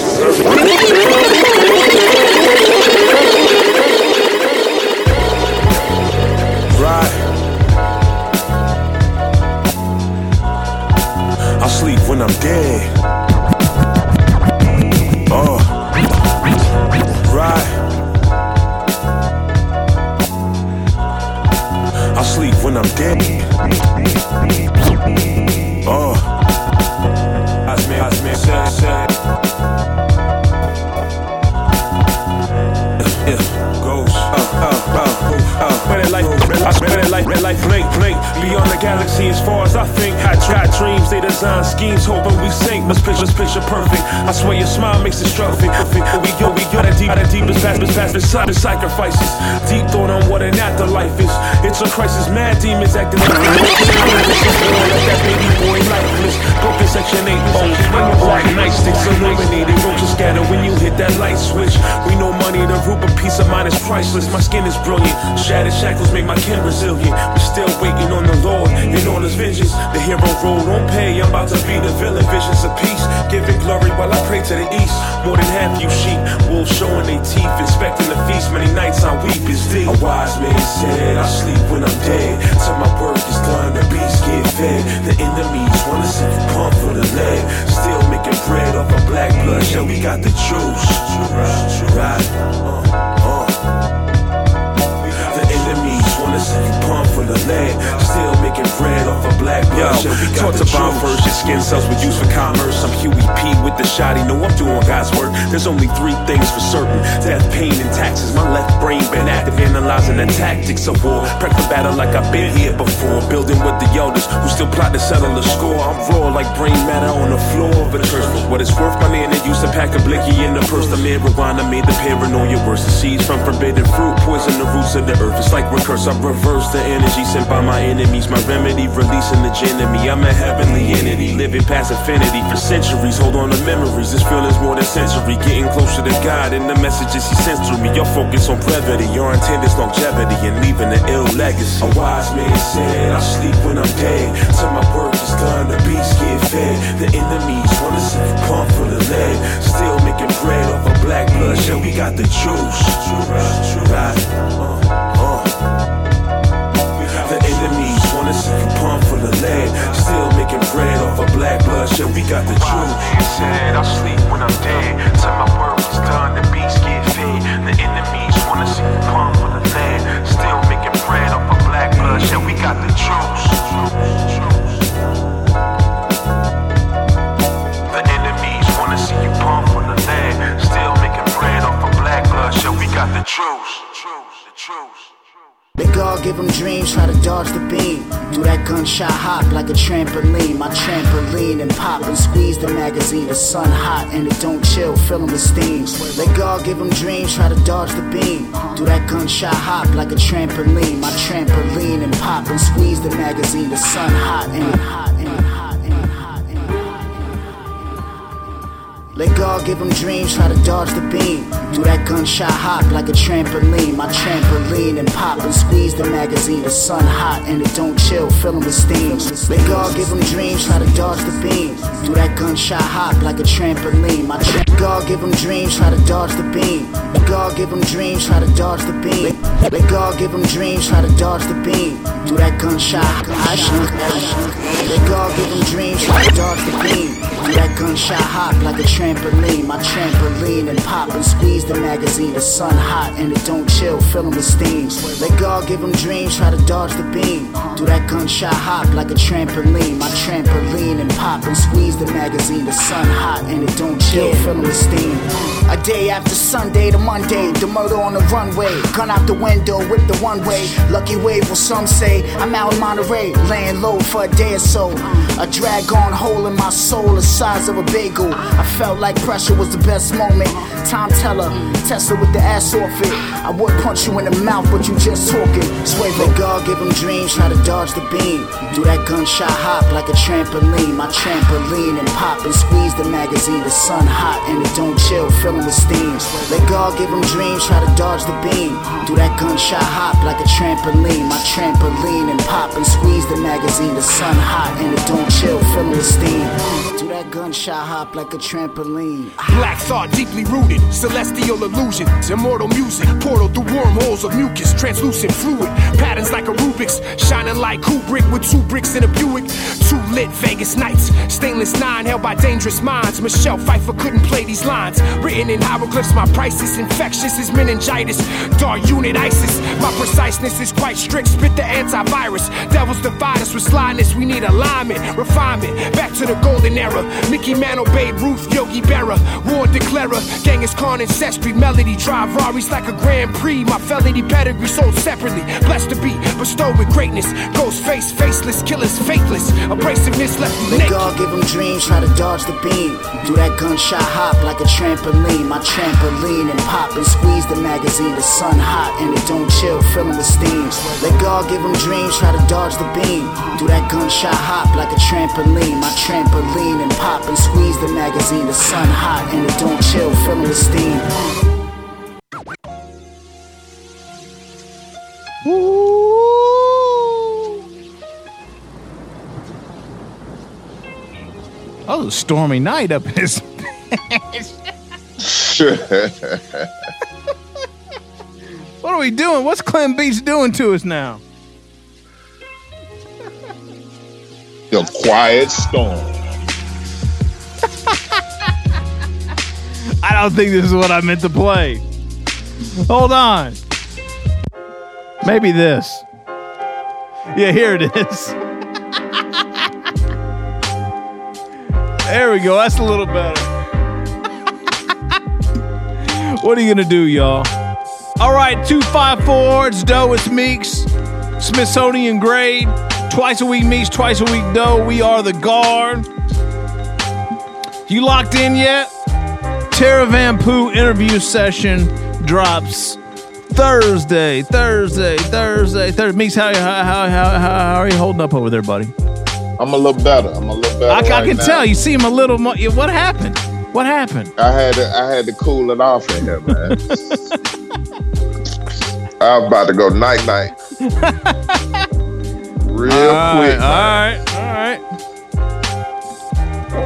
When I'm dead. Oh. Uh, right. I sleep when I'm dead. Oh. As man, as oh, oh. When it life, I spend it like, life blink, blink. Beyond the galaxy, as far as I think. Got, got dreams, they design schemes, hoping we sink. Let's picture, let's picture perfect. I swear your smile makes it. Perfect. We go, we go. That deep, that deepest past, past, the sacrifices. Deep thought on what an afterlife is. It's a crisis, mad demons acting like that baby boy lifeless. Broken section 8 bones. Black nightsticks illuminated. Roaches scatter when you hit that light switch. We know money, the root of peace of mind is priceless. My skin is brilliant. Shattered shackles make my kin resilient. We're still waiting on the Lord and on his vengeance. The hero roll on pay. I'm about to be the villain. Visions of peace. Giving glory while I pray to the east. More than half you sheep. Wolves showing their teeth. Inspecting the feast. Many nights I weep is deep. A wise man said, I sleep when I'm dead. Till my work is done, the beast get fed. The enemies wanna see you pump for the lead. Still making bread off of black blood. Yeah, we got the juice. Right. Uh, uh. The you pump for the lead. Still making bread off of black blood. Yo, Yeah, we got taught the to bomb first, your skin cells were used for commerce. I'm Huey P with the shotty, know I'm doing God's work. There's only three things for certain death, pain, and taxes. My left brain been active, analyzing the tactics of war. Prep for battle like I've been here before. Building with the elders who still plot to settle the score. I'm raw like brain matter on the floor of a church. For what it's worth, my nana used to pack a blicky in the purse. The marijuana made the paranoia worse. The seeds from forbidden fruit poison the roots of the earth. It's like recurse, I reverse the energy. sent by my enemies. My remedy, releasing the gin in me. I'm a heavenly entity, living past infinity for centuries. Hold on to memories. This feeling's more than sensory. Getting closer to God and the messages He sends through me. Your focus on brevity, your intent is longevity and leaving an ill legacy. A wise man said, I sleep when I'm dead. Till my work is done, the beast get fed. The enemies wanna see pump for the lead. Still making bread off of black blood. Yeah, we got the juice. Right? The enemies wanna see you pump for the lead. Still making bread off of black blood. Yeah, we got the truth. juice. said, I sleep when I'm dead. Till my work is done, the beast get fed. The enemies wanna see you pump for the lead. Still making bread off of black blood. Yeah, we got the truth. The enemies wanna see you pump for the lead. Still making bread off of black blood. Yeah, we got the juice. The juice. Let God give them dreams, try to dodge the beam. Do that gunshot hop like a trampoline. My trampoline and pop and squeeze the magazine. The sun hot and it don't chill, filling with steam. Let God give them dreams, try to dodge the beam. Do that gunshot hop like a trampoline. My trampoline and pop and squeeze the magazine. The sun hot and hot Let God give them dreams, try to dodge the beam. Do that gunshot hop like a trampoline. My trampoline and pop and squeeze the magazine. The sun hot and it don't chill, fill filling with steam. Let God give them dreams, try to dodge the beam. Do that gunshot hop like a trampoline. My tra- God give them dreams, try to dodge the beam. Let God give them dreams, try to dodge the beam. Let, God give them dreams, try to dodge the beam. Do that gunshot. Let God give them dreams, try to dodge the beam. Do that gunshot hop like a trampoline. My trampoline and pop and squeeze the magazine. The sun hot and it don't chill, filling with steam. Let God give them dreams, try to dodge the beam. Do that gunshot hop like a trampoline. My trampoline and pop and squeeze the magazine. The sun hot and it don't chill, filling with steam. A day after Sunday to Monday, the murder on the runway. Gun out the window with the one way. Lucky wave, well, some say. I'm out in Monterey, laying low for a day or so. A drag on hole in my soul, the size of a bagel. I felt like pressure was the best moment. Time teller, Tesla with the ass off it. I would punch you in the mouth, but you just talking. Swear let God give him dreams, try to dodge the beam. Do that gunshot hop like a trampoline. My trampoline and pop and squeeze the magazine. The sun hot and it don't chill, with steam. Let God give him dreams, try to dodge the beam. Do that gunshot hop like a trampoline. My trampoline and pop and squeeze the magazine. The sun hot and it don't chill, filling with steam. Do that gunshot hop like a trampoline. Black thought deeply rooted, celestial illusions, immortal music, portal through wormholes of mucus, translucent fluid, patterns like a Rubik's, shining like Kubrick with two bricks in a Buick. Two lit Vegas nights, stainless nine held by dangerous minds. Michelle Pfeiffer couldn't play these lines, written in hieroglyphs. My price is infectious as meningitis, dark unit ISIS. My preciseness is quite strict, spit the antivirus. Devils divide us with slyness, we need alignment, refinement. Back to the golden era, Mickey Mantle, Babe Ruth, Yogi Berra, War Declarer, Genghis Khan ancestry, melody drive Rari's like a Grand Prix. My felony pedigree sold separately, blessed to be bestowed with greatness. Ghost face, faceless, killers, faithless. Abrasiveness left me naked. God give them dreams, try to dodge the beam. Do that gunshot hop like a trampoline. My trampoline and pop and squeeze the magazine. The sun hot and it don't chill, filling with steam. Let God give them dreams, try to dodge the beam. Do that gunshot hop like a trampoline. My trampoline and pop and squeeze the magazine. The sun hot and it don't chill, filling with steam. Oh, stormy night up in his. what are we doing? What's Clem Beach doing to us now? The quiet storm. I don't think this is what I meant to play. Hold on. Maybe this. Yeah, here it is. There we go. That's a little better. what are you going to do, y'all? All right, 254. It's Doe. It's Meeks. Smithsonian grade. Twice a week Meeks, twice a week Doe. We are the guard. You locked in yet? Tara Van Poo interview session drops Thursday, Thursday, Thursday, Thursday. Meeks, how, how, how, how, how are you holding up over there, buddy? I'm a little better. I'm a little better. I, I can now. tell you seem a little more. What happened? What happened? I had to, I had to cool it off in here, man. I'm about to go night night. Real All quick. right, all right, all right.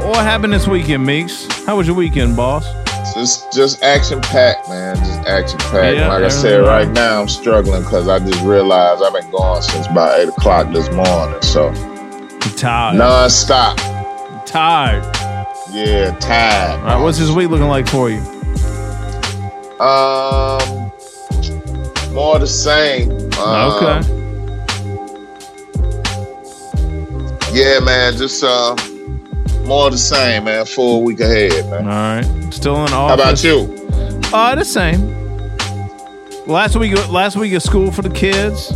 What happened this weekend, Meeks? How was your weekend, boss? Just just action packed, man. Just action packed. Yeah, like I said, right now I'm struggling because I just realized I've been going since about eight o'clock this morning. So tired? non-stop. Tired. Yeah, tired. All right, what's this week looking like for you? Um, more the same. Um, okay. Yeah, man. Just uh, more the same, man. Full week ahead, man. All right. Still in office. How about you? Uh, the same. Last week, last week of school for the kids,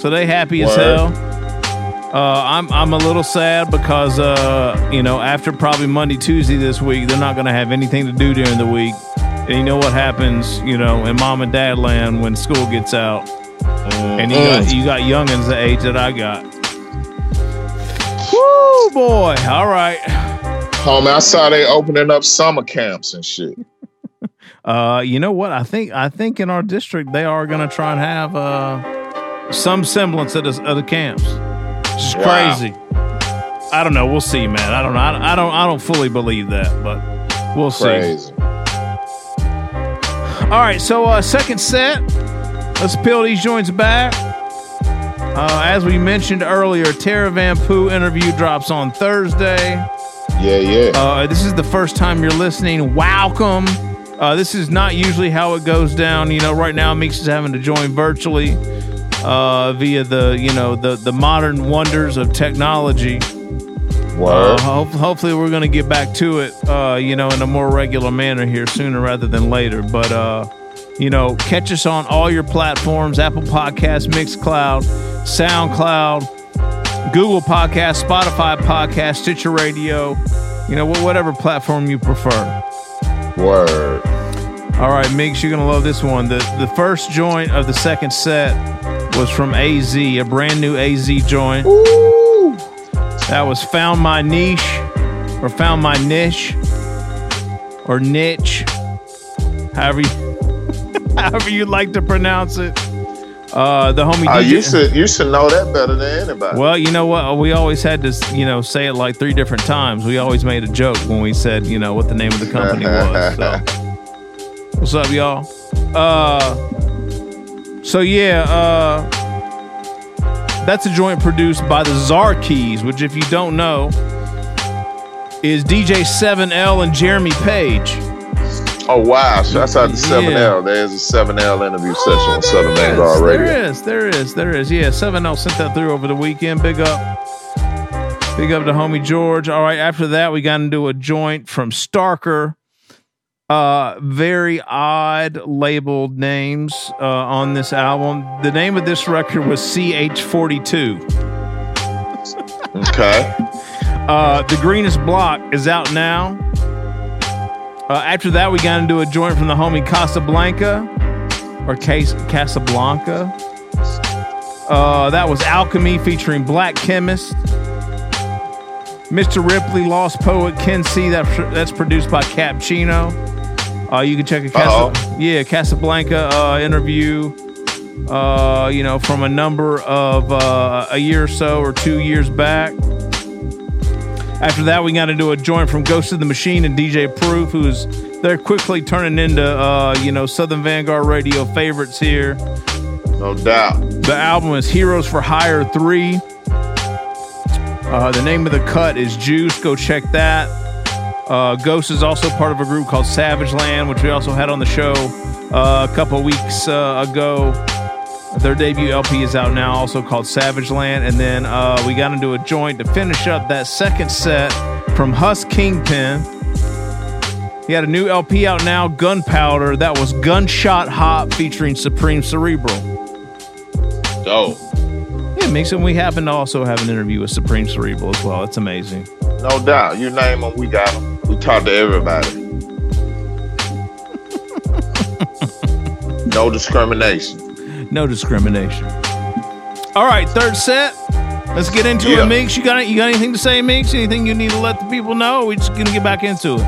so they happy as Word. hell. Uh, I'm I'm a little sad because uh, you know after probably Monday Tuesday this week they're not going to have anything to do during the week, and you know what happens you know in mom and dad land when school gets out, and you got you got youngins the age that I got. Woo boy! All right. Homie, I saw they opening up summer camps and shit. Uh, you know what? I think I think in our district they are going to try and have uh some semblance of the, of the camps. It's just Wow. crazy. I don't know. We'll see, man. I don't know. I, I don't. I don't fully believe that, but we'll see. Crazy. All right. So uh, second set. Let's peel these joints back. Uh, as we mentioned earlier, Tara Van Poo interview drops on Thursday. Yeah, yeah. Uh, this is the first time you're listening. Welcome. Uh, this is not usually how it goes down. You know, right now Meeks is having to join virtually uh, via the you know the the modern wonders of technology. Word. Uh, ho- hopefully, we're going to get back to it. Uh, you know, in a more regular manner here sooner rather than later. But uh, you know, catch us on all your platforms: Apple Podcasts, Mixcloud, SoundCloud, Google Podcasts, Spotify Podcast, Stitcher Radio. You know, whatever platform you prefer. Word. All right, Mix, you're gonna love this one. The the first joint of the second set was from AZ, a brand new AZ joint. That was found my niche, or found my niche, or niche, however you, however you like to pronounce it. Uh, the homie Uh, DJ. you should you should know that better than anybody. Well, you know what? We always had to, you know, say it like three different times. We always made a joke when we said, you know, what the name of the company was. So. What's up, y'all? Uh, so yeah, uh, that's a joint produced by the Czar Keys, which, if you don't know, is DJ 7L and Jeremy Page. Oh wow! So that's out the Seven L. There's a Seven L interview session on Southern Vanguard Radio. There is, there is, there is. Yeah, 7L sent that through over the weekend. Big up. Big up to homie George. All right, after that, we got into a joint from Starker. Uh, very odd labeled names uh, on this album. The name of this record was CH42. Okay. Uh, the Greenest Block is out now. Uh, after that, we got into a joint from the homie Casablanca or Cas- Casablanca. Uh, that was Alchemy featuring Black Chemist. Mr. Ripley, Lost Poet, Ken C. That, that's produced by Cappuccino. Uh, you can check a Casa- yeah Casablanca uh, interview. Uh, you know, from a number of uh, a year or so or two years back. After that, we got into a joint from Ghost of the Machine and DJ Proof, who's they're quickly turning into uh, you know Southern Vanguard Radio favorites here. No doubt. The album is Heroes for Hire Three. Uh, the name of the cut is Juice. Go check that. Uh, Ghost is also part of a group called Savage Land, which we also had on the show uh, a couple weeks uh, ago. Their debut LP is out now, also called Savage Land. And then uh, we got into a joint to finish up that second set from Hus Kingpin. He had a new LP out now, Gunpowder. That was Gunshot Hop featuring Supreme Cerebral. Dope. Yeah, makes it. We happen to also have an interview with Supreme Cerebral as well. It's amazing. No doubt. You name them, we got them. We talk to everybody. No discrimination. No discrimination. All right, third set. Let's get into Yeah. it, Meeks. You got you got anything to say, Meeks? Anything you need to let the people know? We just gonna get back into it.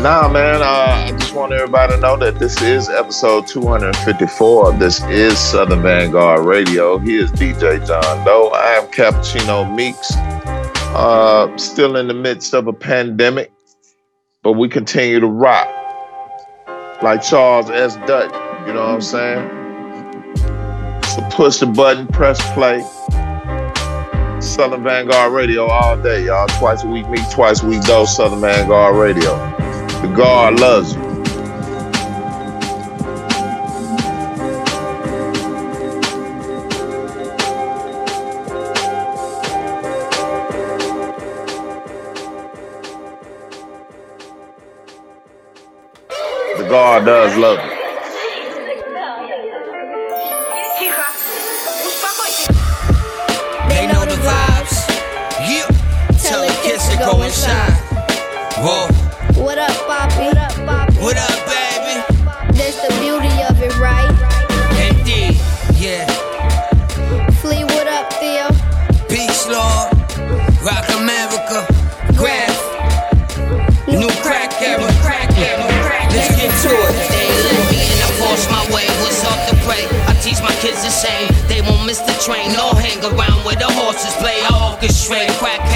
Nah, man. Uh, I just want everybody to know that this is episode 254. This is Southern Vanguard Radio. He is DJ John Doe. I am Cappuccino Meeks. Uh, still in the midst of a pandemic, but we continue to rock like Charles S. Dutton. You know what I'm saying? So push the button, press play. Southern Vanguard Radio all day, y'all. Twice a week, me twice a week, though. Southern Vanguard Radio. The guard loves you. Guard does love you. Same. They won't miss the train. No hang around where the horses play. Orchestrate lectures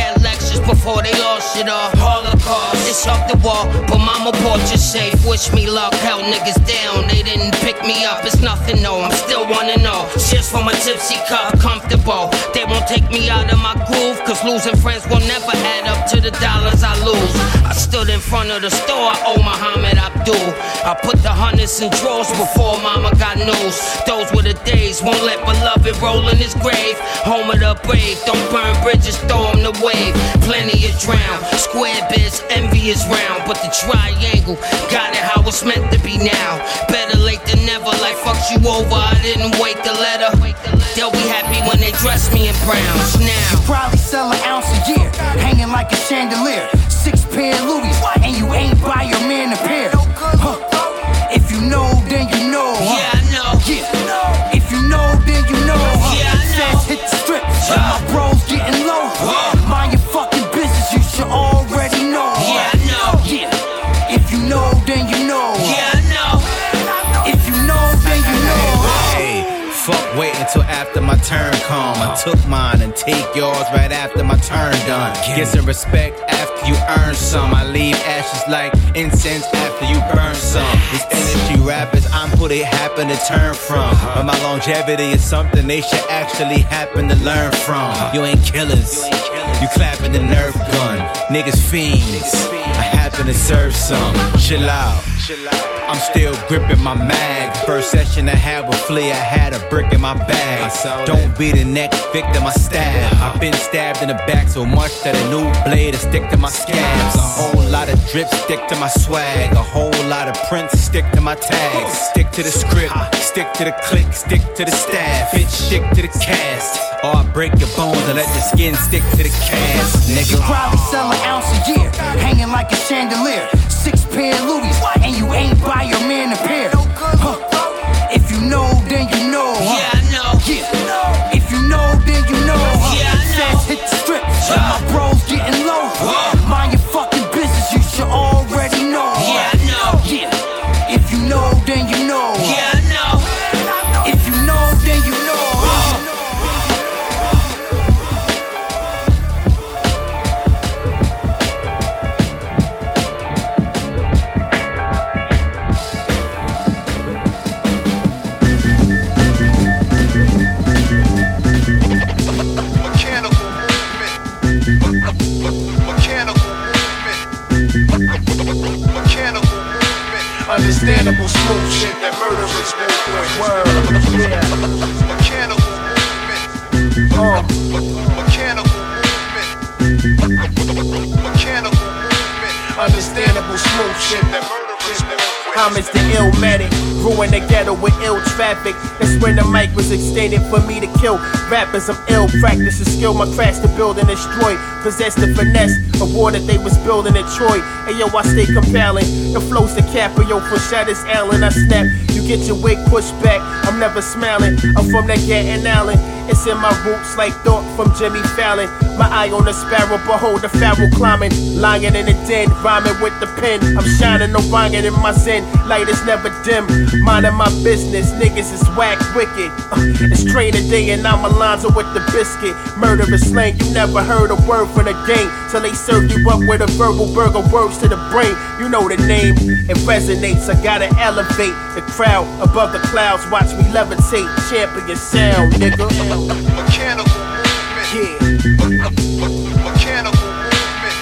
before they lost it all. Holocaust. It's off the wall, but mama portrait safe. Wish me luck. Hell niggas down. They didn't pick me up. It's nothing, no. I'm still wanna know. Shit's from a tipsy cup. Comfortable. They won't take me out of my groove. Cause losing friends will never add up to the dollars I lose. I stood in front of the store. I owe Muhammad Abdul. I put the hundreds in drawers before mama got news. Those were the days. Won't let beloved roll in his grave. Home of the brave. Don't burn bridges. Throw 'em the wave. Plenty of drown. Square bits. Envy is round. But the triangle got it how it's meant to be now. Better late than never. Like fucks you over. I didn't wait the letter. They'll be happy when they dress me in browns now. You probably sell an ounce a year, hanging like a chandelier. Six pair Louis, and you ain't buy your man a pair. My turn come. I took mine and take yours right after my turn done. Get some respect after you earn some. I leave ashes like incense after you burn some. These energy rappers, I'm who they happen to turn from. But my longevity is something they should actually happen to learn from. You ain't killers. You clapping the Nerf gun. Niggas fiends. I happen to serve some. Chill out. I'm still gripping my mag. First session I had with Flee, I had a brick in my bag. Don't be the next victim I stab. Uh-huh. I've been stabbed in the back so much that a new blade will stick to my scabs. A whole lot of drip stick to my swag. A whole lot of prints stick to my tags. Stick to the script, stick to the click, stick to the staff. Bitch, stick to the cast. Or I break your bones and let your skin stick to the cast. Nigga. probably sell an ounce a year, hanging like a chandelier. Six pair of Louis, and you ain't buy your man a pair. Understandable smooth shit that murderers movement. Word. Yeah. Mechanical movement. Uh. Mechanical movement. Mechanical movement. Understandable smooth shit that murderers move with. Homage to Illmatic, ruin the ghetto with ill traffic. That's when the mic was extended for me to kill rappers. I'm ill, practice the skill, my crafts to build and destroy. Possess the finesse, a war that they was building at Troy. Hey yo, I stay compelling. The flows the Caprio for Shatters Allen. I snap, you get your wig pushed back. I'm never smiling. I'm from that Gatton Allen. It's in my roots like thought from Jimmy Fallon. My eye on the sparrow, behold the pharaoh climbing. Lying in the den, rhyming with the pen. I'm shining, no banging in my zen. Light is never dim. Minding my business, niggas is whack wicked. Uh, it's training day and I'm Alonzo with the biscuit. Murderous slang, you never heard a word from the game. Till they serve you up with a verbal burger, words to the brain. You know the name, it resonates. I gotta elevate the crowd above the clouds. Watch me levitate, champion sound, nigga. Mechanical movement. Yeah. Mechanical movement.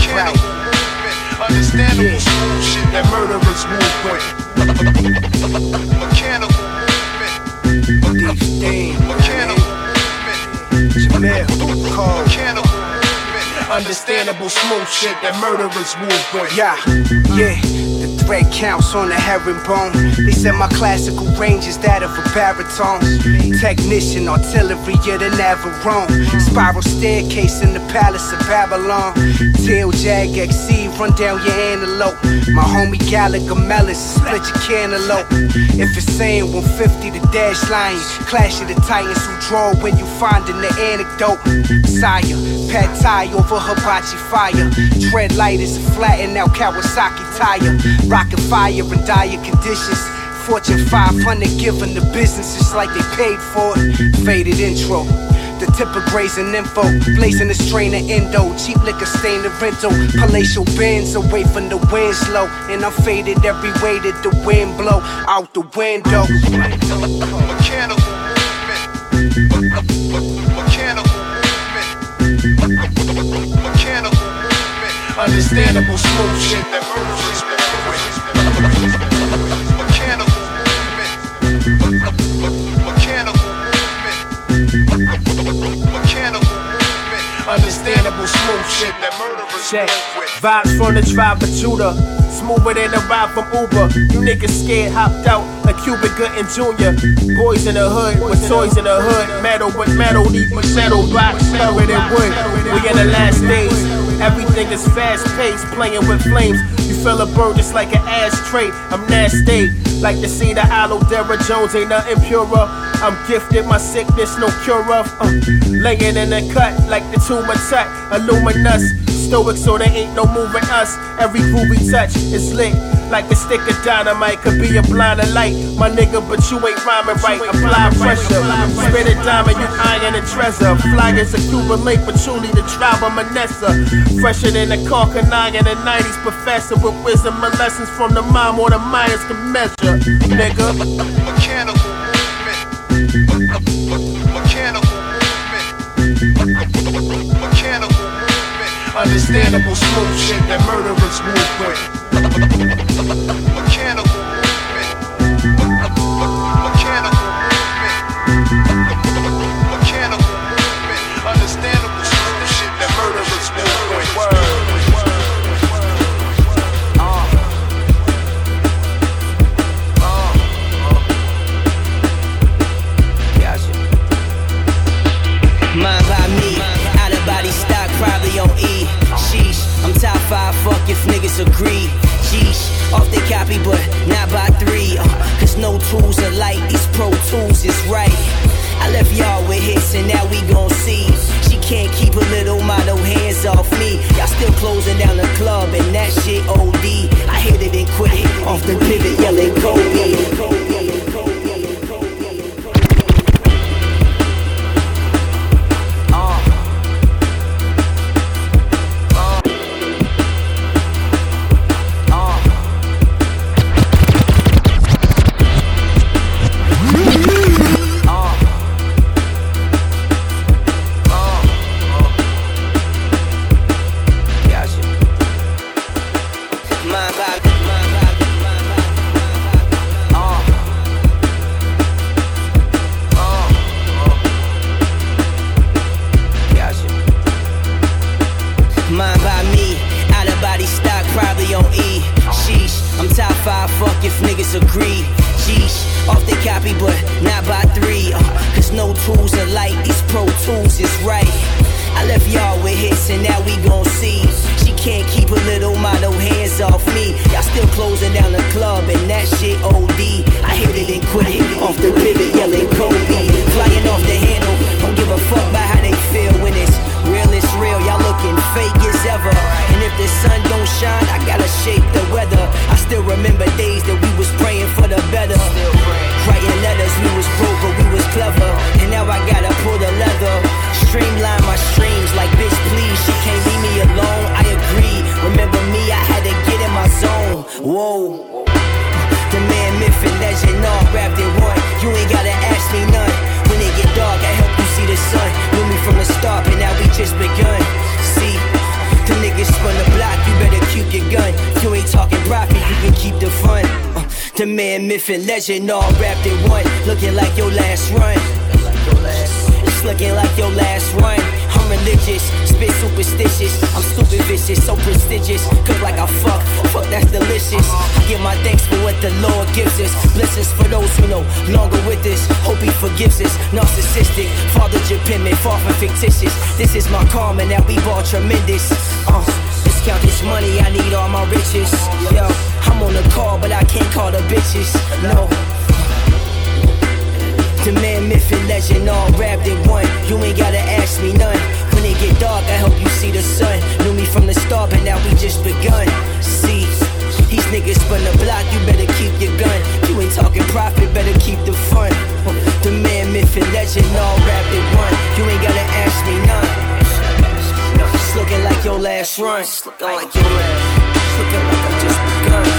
Mechanical movement. Understandable smooth that murderers movement. Mechanical movement. Deep. Mechanical movement. Jamel, Cole. Mechanical movement. Understandable smooth shit that murderers move with. Yeah, yeah. Thread counts on the herringbone. They said my classical range is that of a baritone. Technician, artillery, of the Navarone. Spiral staircase in the palace of Babylon. Tail Jag XC, run down your antelope. My homie Gallagher Mellis, split your cantaloupe. If it's saying 150, the dash line. Clash of the titans who draw when you finding the anecdote. Sire, pad tie over hibachi fire. Tread light is flattened out Kawasaki tire. Rockin' fire in dire conditions. Fortune 500 giving the businesses like they paid for it. Faded intro. The tip of grazing info, blazing the strain of endo, cheap liquor stain the rental, palatial bends away from the wind slow, and I'm faded every way that the wind blow out the window. Mechanical Understandable smooth shit that murderers movement. Mechanical movement. Mechanical movement. Mechanical movement. Understandable smooth shit that murderers Check. with. Vibes from the tribe of Judah. Smoother than a ride from Uber. You niggas scared, hopped out like Cuba Gooding Jr. Boys in the hood with toys in the hood. Metal with metal, deep with metal, rock, covered in wood. We in the last days. Everything is fast paced, playing with flames. You feel a bird just like an ashtray. I'm nasty, like the hollow Dara Jones, ain't nothing purer. I'm gifted, my sickness, no cure of. Uh, laying in the cut like the tumor tut, illuminous. Stoic, so there ain't no moving us. Every groove we touch is lit. Like a stick of dynamite could be a blind of light. My nigga, but you ain't rhyming right. Apply pressure. Spit a diamond, you iron a treasure. Fly as a Cuban lake, but truly the tribe of Manasseh. Fresher than the Carcanine in the 90s. Professor with wisdom and lessons from the mom or the Mayans can measure. Nigga. Mechanical movement. Mechanical movement. Mechanical movement. Understandable smooth shit that murderers move with. Mechanical movement. twos is right. I left y'all with hits and now we gon' see. She can't keep a little motto hands off me. Y'all still closing down the club and that shit OD. I hit it and quit it. Off the pivot yelling Kobe. gives us narcissistic. Father Japinman, far from fictitious. This is my karma that we bought tremendous. Uh, discount this money, I need all my riches. Yo, I'm on the call, but I can't call the bitches. No. The man, myth, and legend all wrapped in one. You ain't gotta ask me none. When it get dark, I hope you see the sun. Knew me from the start, but now we just begun. See, these niggas spun the block, you better keep your gun. You ain't talking profit, better keep the fun religion all wrapped in one. You ain't gotta ask me none. It's looking like your last run. It's looking like your last. It's looking like I just begun.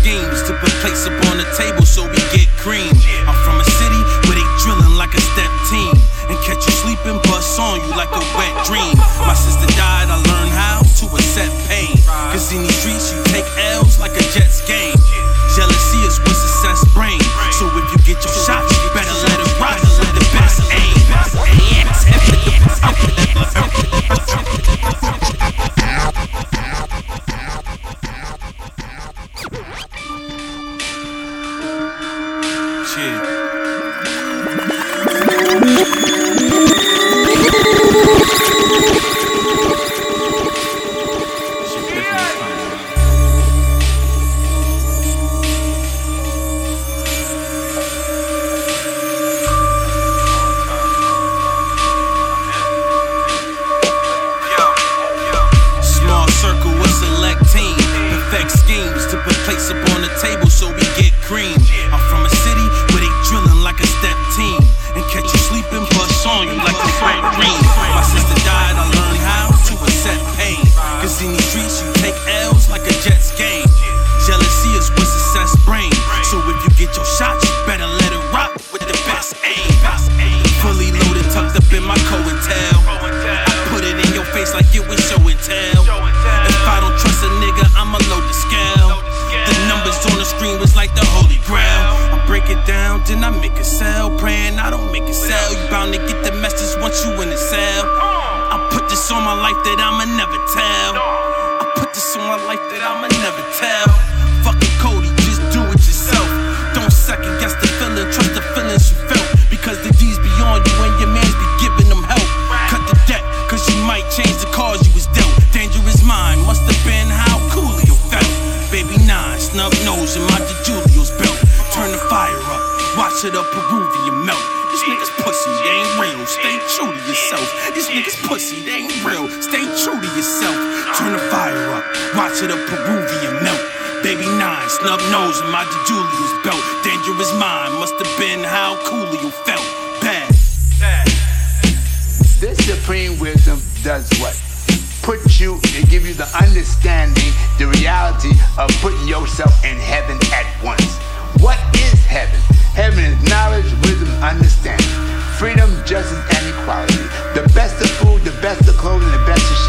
schemes to put plates upon the table so we get cream. I'm from a city where they drilling like a step team and catch you sleeping, bust on you like a wet dream. My sister died, I learned how to accept pain. Cause in these streets, you take L's like a Jets game.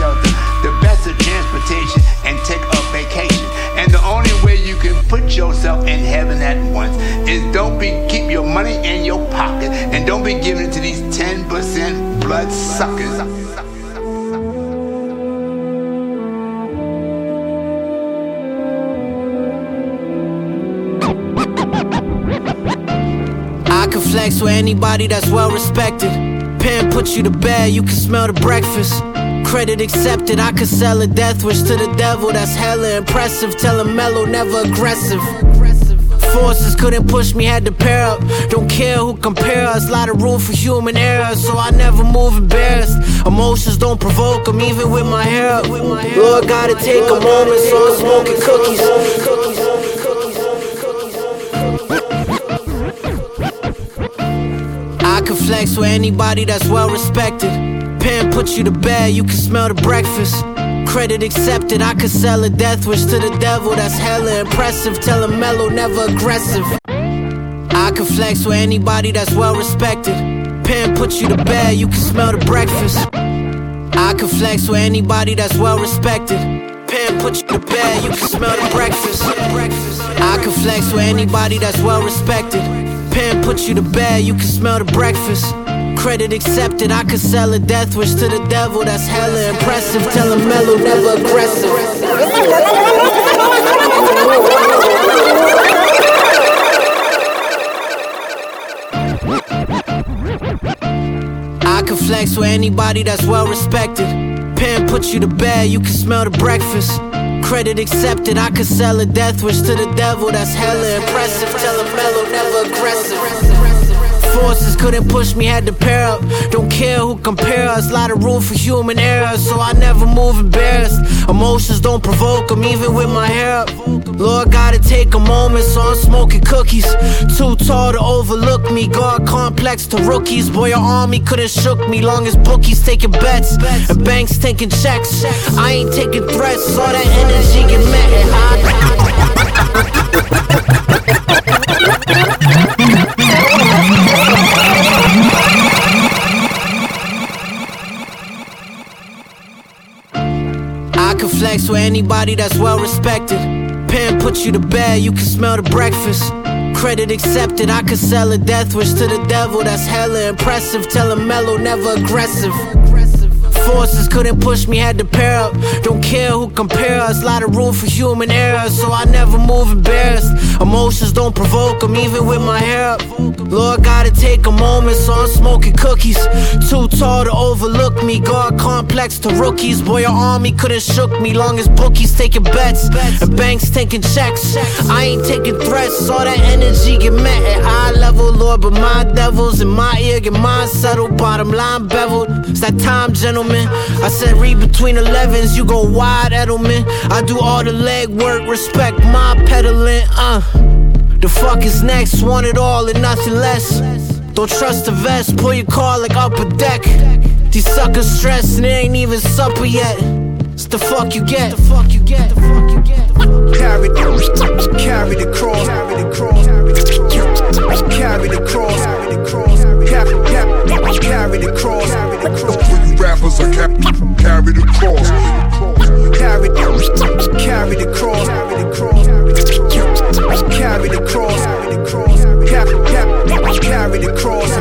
shelter, the best of transportation, and take a vacation. And the only way you can put yourself in heaven at once is don't be keep your money in your pocket and don't be giving it to these 10% blood suckers. I can flex with anybody that's well respected. Pam puts you to bed, you can smell the breakfast. Credit accepted, I could sell a death wish to the devil. That's hella impressive. Tell him mellow, never aggressive. Forces couldn't push me, had to pair up. Don't care who compare us, lot of room for human error, so I never move embarrassed. Emotions don't provoke them, even with my hair up. Lord, gotta take a moment, so I'm smoking cookies. I can flex with anybody that's well respected. Pen puts you to bed, you can smell the breakfast. Credit accepted, I could sell a death wish to the devil. That's hella impressive. Tell him mellow, never aggressive. I can flex with anybody that's well respected. Pen puts you to bed, you can smell the breakfast. I can flex with anybody that's well respected. Pen puts you to bed, you can smell the breakfast. I can flex with anybody that's well respected. Pen puts you to bed, you can smell the breakfast. Credit accepted, I could sell a death wish to the devil. That's hella impressive. Tell him mellow, never aggressive. I can flex with anybody that's well respected. Pen puts you to bed, you can smell the breakfast. Credit accepted, I could sell a death wish to the devil. That's hella impressive. Tell him mellow, never aggressive. Forces couldn't push me, had to pair up. Don't care who compare us, lot of room for human error, so I never move embarrassed. Emotions don't provoke them, even with my hair up. Lord, gotta take a moment, so I'm smoking cookies. Too tall to overlook me, guard complex to rookies. Boy, your army couldn't shook me, long as bookies taking bets and banks taking checks. I ain't taking threats, all that energy get met. Flex with anybody that's well respected. Pen puts you to bed, you can smell the breakfast. Credit accepted, I could sell a death wish to the devil. That's hella impressive. Tell him mellow, never aggressive. Forces couldn't push me, had to pair up. Don't care who compare us, lot of room for human error, so I never move embarrassed. Emotions don't provoke them, even with my hair up. Lord, gotta take a moment, so I'm smoking cookies. Too tall to overlook me, guard complex to rookies. Boy, your army couldn't shook me, long as bookies taking bets and banks taking checks. I ain't taking threats, all that energy get met at eye level, Lord. But my devils in my ear get mine settled, bottom line beveled. It's that time, gentlemen. I said read between 11s, you go wide, Edelman. I do all the leg work, respect my pedaling, uh. The fuck is next? Want it all and nothing less. Don't trust the vest, pull your car like upper deck. These suckers stressed and it ain't even supper yet. It's the fuck you get. The fuck you get. The fuck you get. Carry the carry the cross. Carry the cross. Carry the cross. The cross. Carry the cross. For you rappers, I ca- carry the cross. Carry carry the cross. Carry the cross. Carry the cross. Carry the cross.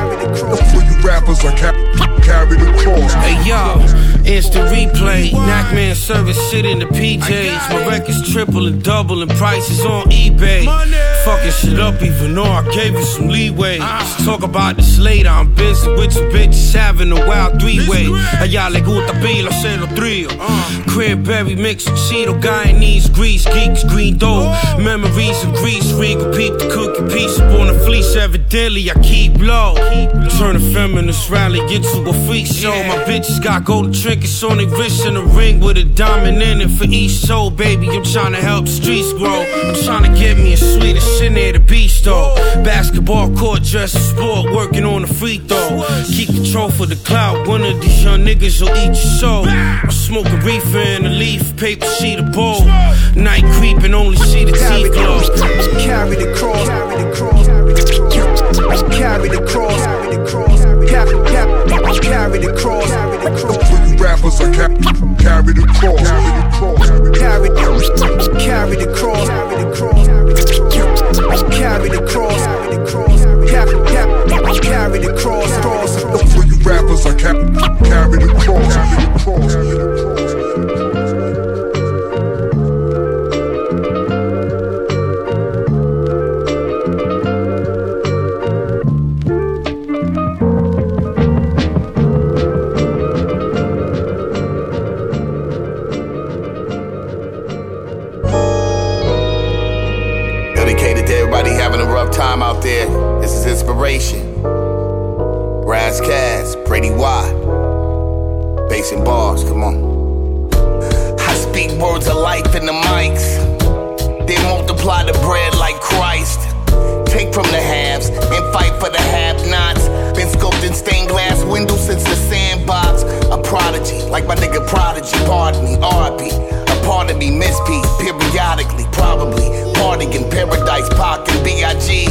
For you rappers, I ca- carry the cross. Hey yo, instant replay. Knackman service shit in the PJs. My records triple and double and prices on eBay. Fucking shit up even though I gave you some leeway. Let's talk about this later. I'm busy with some bitches having a wild three way. A y'all le gusta pila cero trio. Cranberry mix with Cheeto, Guyanese grease, geeks, green dough. Memories of grease, regal peep the cookie piece up on the fleece. Evidently, I keep low. Turn a feminist rally into a freak show. My bitches got golden trinkets on their wrists and a ring with a diamond in it for each soul, baby. I'm trying to help streets grow. I'm trying to get me a sweeter shit near the beach though. Basketball court dress and sport, working on the free throw. Keep control for the cloud. One of these young niggas will eat your soul. I'm smoking reefer in a leaf, paper sheet of bowl. Night creeping, only see the teeth glow. Carry the cross. Carry the cross. Carry the cross. Carry the cross, carry the cross. For you rappers, I cap, carry the cross. Carry the cross. Carry the cross. Carry the cross. Carry the cross. Carry the cross. Cap, cap, carry the cross. Cross. For you rappers, I cap, carry the cross. Carry the cross. Is inspiration. Ras Kass, Brady Watt. Bass and bars, come on. I speak words of life in the mics. They multiply the bread like Christ. Take from the halves and fight for the have-nots. Been scoped in stained glass windows since the sandbox. A prodigy, like my nigga Prodigy, pardon me, RP. A part of me mispeak periodically, probably. Party in paradise, Pac and B.I.G.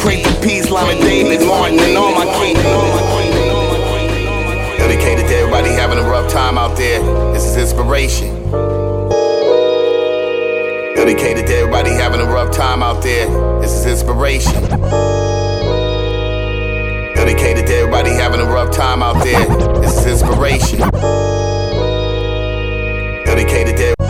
Pray for peace, Lama David, Martin, and all my king. Dedicated to everybody having a rough time out there. This is inspiration. Dedicated to everybody having a rough time out there. This is inspiration. Dedicated to everybody having a rough time out there. This is inspiration. Dedicated to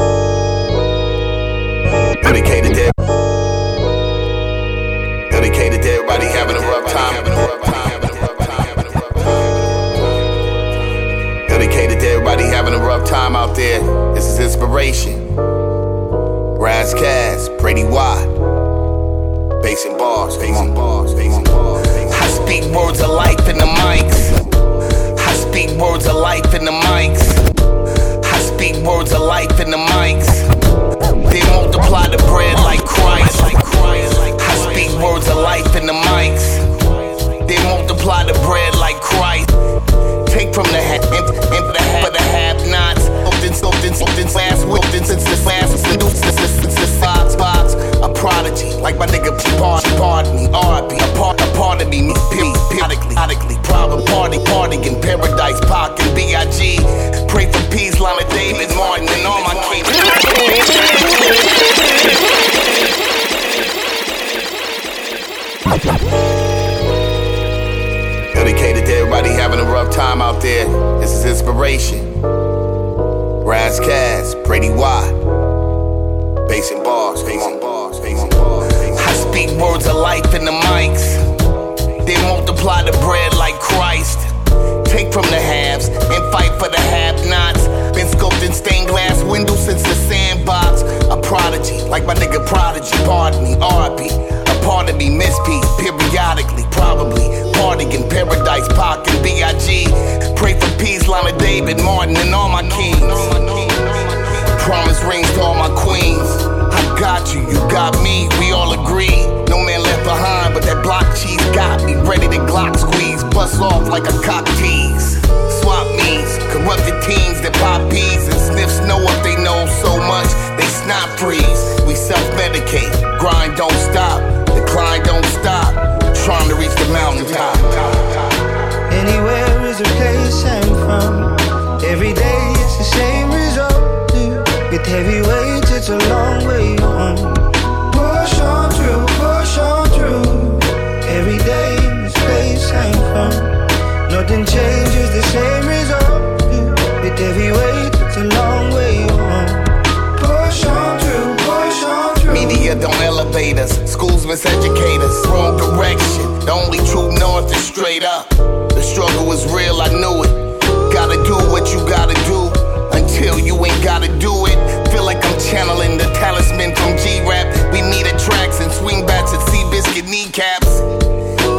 time out there. This is inspiration. Ras Kass, Brady Watt. Bass and bars, bass bars, bass bars. I speak words of life in the mics. I speak words of life in the mics. I speak words of life in the mics. They multiply the bread like Christ. I speak words of life in the mics. They multiply the bread like Christ. Take from the ha- and, and the for the have-nots. Something, something, something fast, something, since the fast, since the box, box. A prodigy, like my nigga Pard, pardon me, RP. A part, a part of me, me, period, periodically, periodically. Problem, party, party in paradise, Pac and B.I.G. Pray for peace, Lama David, Martin, and all my Dedicated to everybody having a rough time out there. This is inspiration. Ras Kass, Brady Watt. Bass and bars, bass and bars, bass and bars. I speak words of life in the mics. They multiply the bread like Christ. Take from the haves and fight for the have-nots. Been scoped in stained glass windows since the sandbox. A prodigy, like my nigga Prodigy, pardon me, RP. Part of me mispeak periodically, probably. Party in paradise, Pac and B.I.G. Pray for peace, Lama David, Martin, and all my kings. Promise rings to all my queens. I got you, you got me, we all agree. No man left behind, but that block cheese got me ready to Glock squeeze, bust off like a cock tease. Swap me's, corrupted teens that pop peas and sniff snow up they know so much they snot freeze. We self-medicate, grind don't stop, decline don't stop. Trying to reach the mountaintop. Anywhere is a place I'm from. Every day it's the same result. With heavy weights, it's a long way home. Push on through, push on through. Every day this place I'm from. Nothing changes, the same result. With heavy weights, it's a long way home. Push on through, push on through. Media don't elevate us, us. Wrong direction, the only true north is straight up. The struggle was real, I knew it. Gotta do what you gotta do until you ain't gotta do it. Feel like I'm channeling the talisman from G-Rap. We meet at tracks and swing bats at Seabiscuit kneecaps.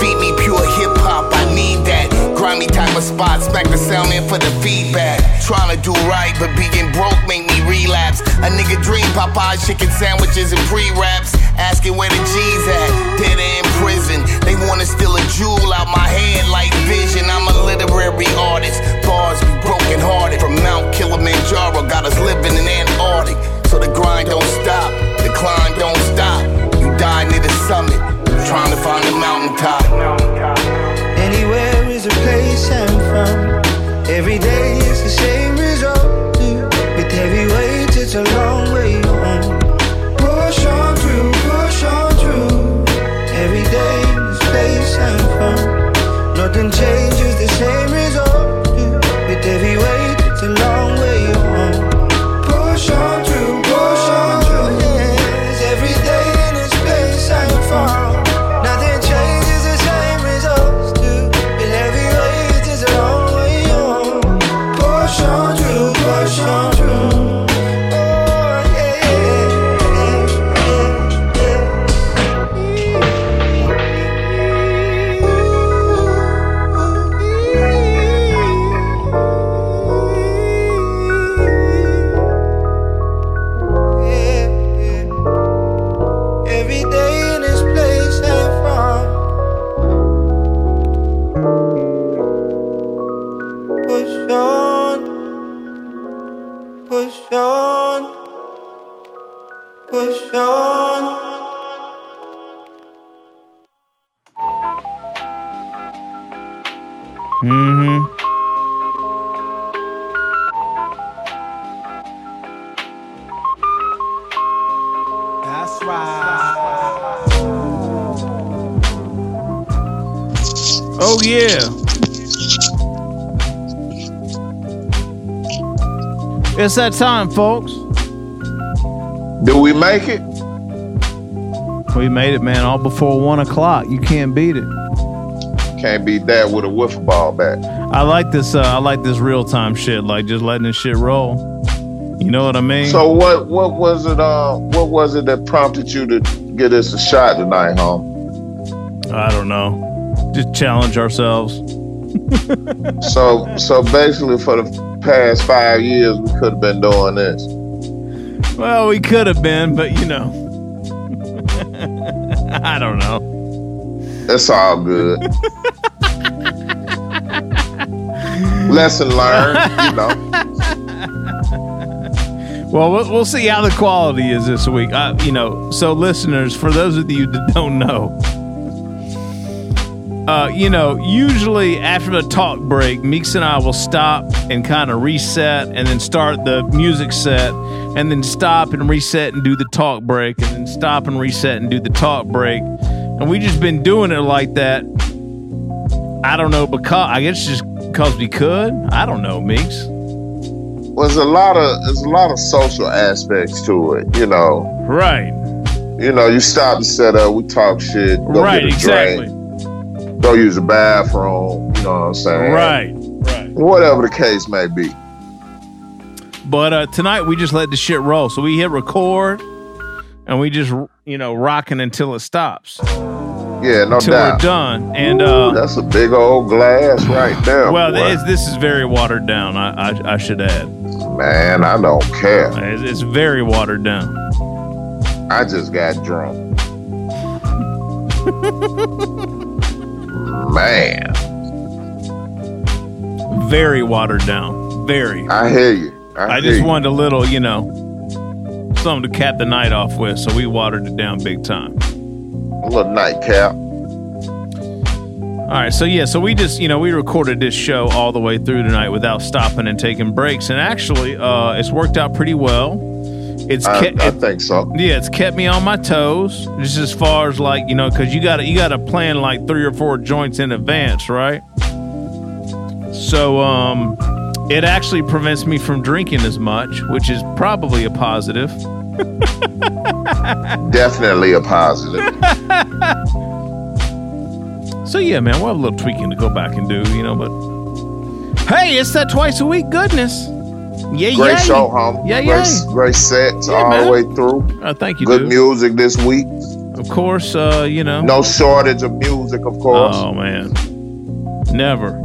Feed me pure hip hop, I need that. Grimy type of spot, smack the sound in for the feedback. Trying to do right, but being broke make me relapse. A nigga dream Popeye chicken sandwiches and pre-raps. Asking where the G's at, dead in prison. They wanna steal a jewel out my head like vision. I'm a literary artist. Bars be broken hearted. From Mount Kilimanjaro, got us living in Antarctic. So the grind don't stop, the climb don't stop. You die near the summit, trying to find the mountaintop. Anywhere is a place I'm from. Every day is the same result. With heavy weights, it's a It's that time, folks. Do we make it? We made it, man, all before one o'clock. You can't beat it. Can't beat that with a wiffle ball bat. I like this. Uh, I like this real time shit. Like just letting this shit roll. You know what I mean? So what what was it uh what was it that prompted you to get us a shot tonight, home? I don't know. Just challenge ourselves. So so basically for the past five years we could have been doing this. Well, we could have been, but you know, I don't know. It's all good. Lesson learned, you know. Well, we'll we'll see how the quality is this week. Uh, you know, so listeners, for those of you that don't know, uh, you know, usually after the talk break, Meeks and I will stop and kind of reset and then start the music set and then stop and reset and do the talk break and then stop and reset and do the talk break. And we just been doing it like that. I don't know because I guess just because we could. I don't know, Meeks. Was a lot of there's a lot of social aspects to it, you know. Right. You know, you stop and set up, we talk shit, Right, exactly. drink, go use the bathroom, you know what I'm saying? Right, right. Whatever the case may be. But uh, tonight we just let the shit roll. So we hit record and we just, you know, rocking until it stops. Yeah, no Until doubt. we're done. And uh, That's a big old glass right there. well, this, this is very watered down. I, I, I should add. Man, I don't care. It's, it's very watered down. I just got drunk. Man, Very watered down. Very. I hear you. I, I hear just you. wanted a little, you know, something to cap the night off with. So we watered it down big time. a little nightcap. All right, so yeah, so we just you know we recorded this show all the way through tonight without stopping and taking breaks, and actually, uh, it's worked out pretty well. It's I, kept, I think so. yeah, it's kept me on my toes, just as far as like you know, because you got to you got to plan like three or four joints in advance, right? So um, it actually prevents me from drinking as much, which is probably a positive. Definitely a positive. So yeah, man, we'll have a little tweaking to go back and do, you know. But hey, it's that twice a week goodness. Yeah, Great yeah, show, home. Yeah, great, yeah. great sets Yeah, all man. the way through. Uh, thank you. Good dude. music this week. Of course, uh, you know. No shortage of music, of course. Oh man, never,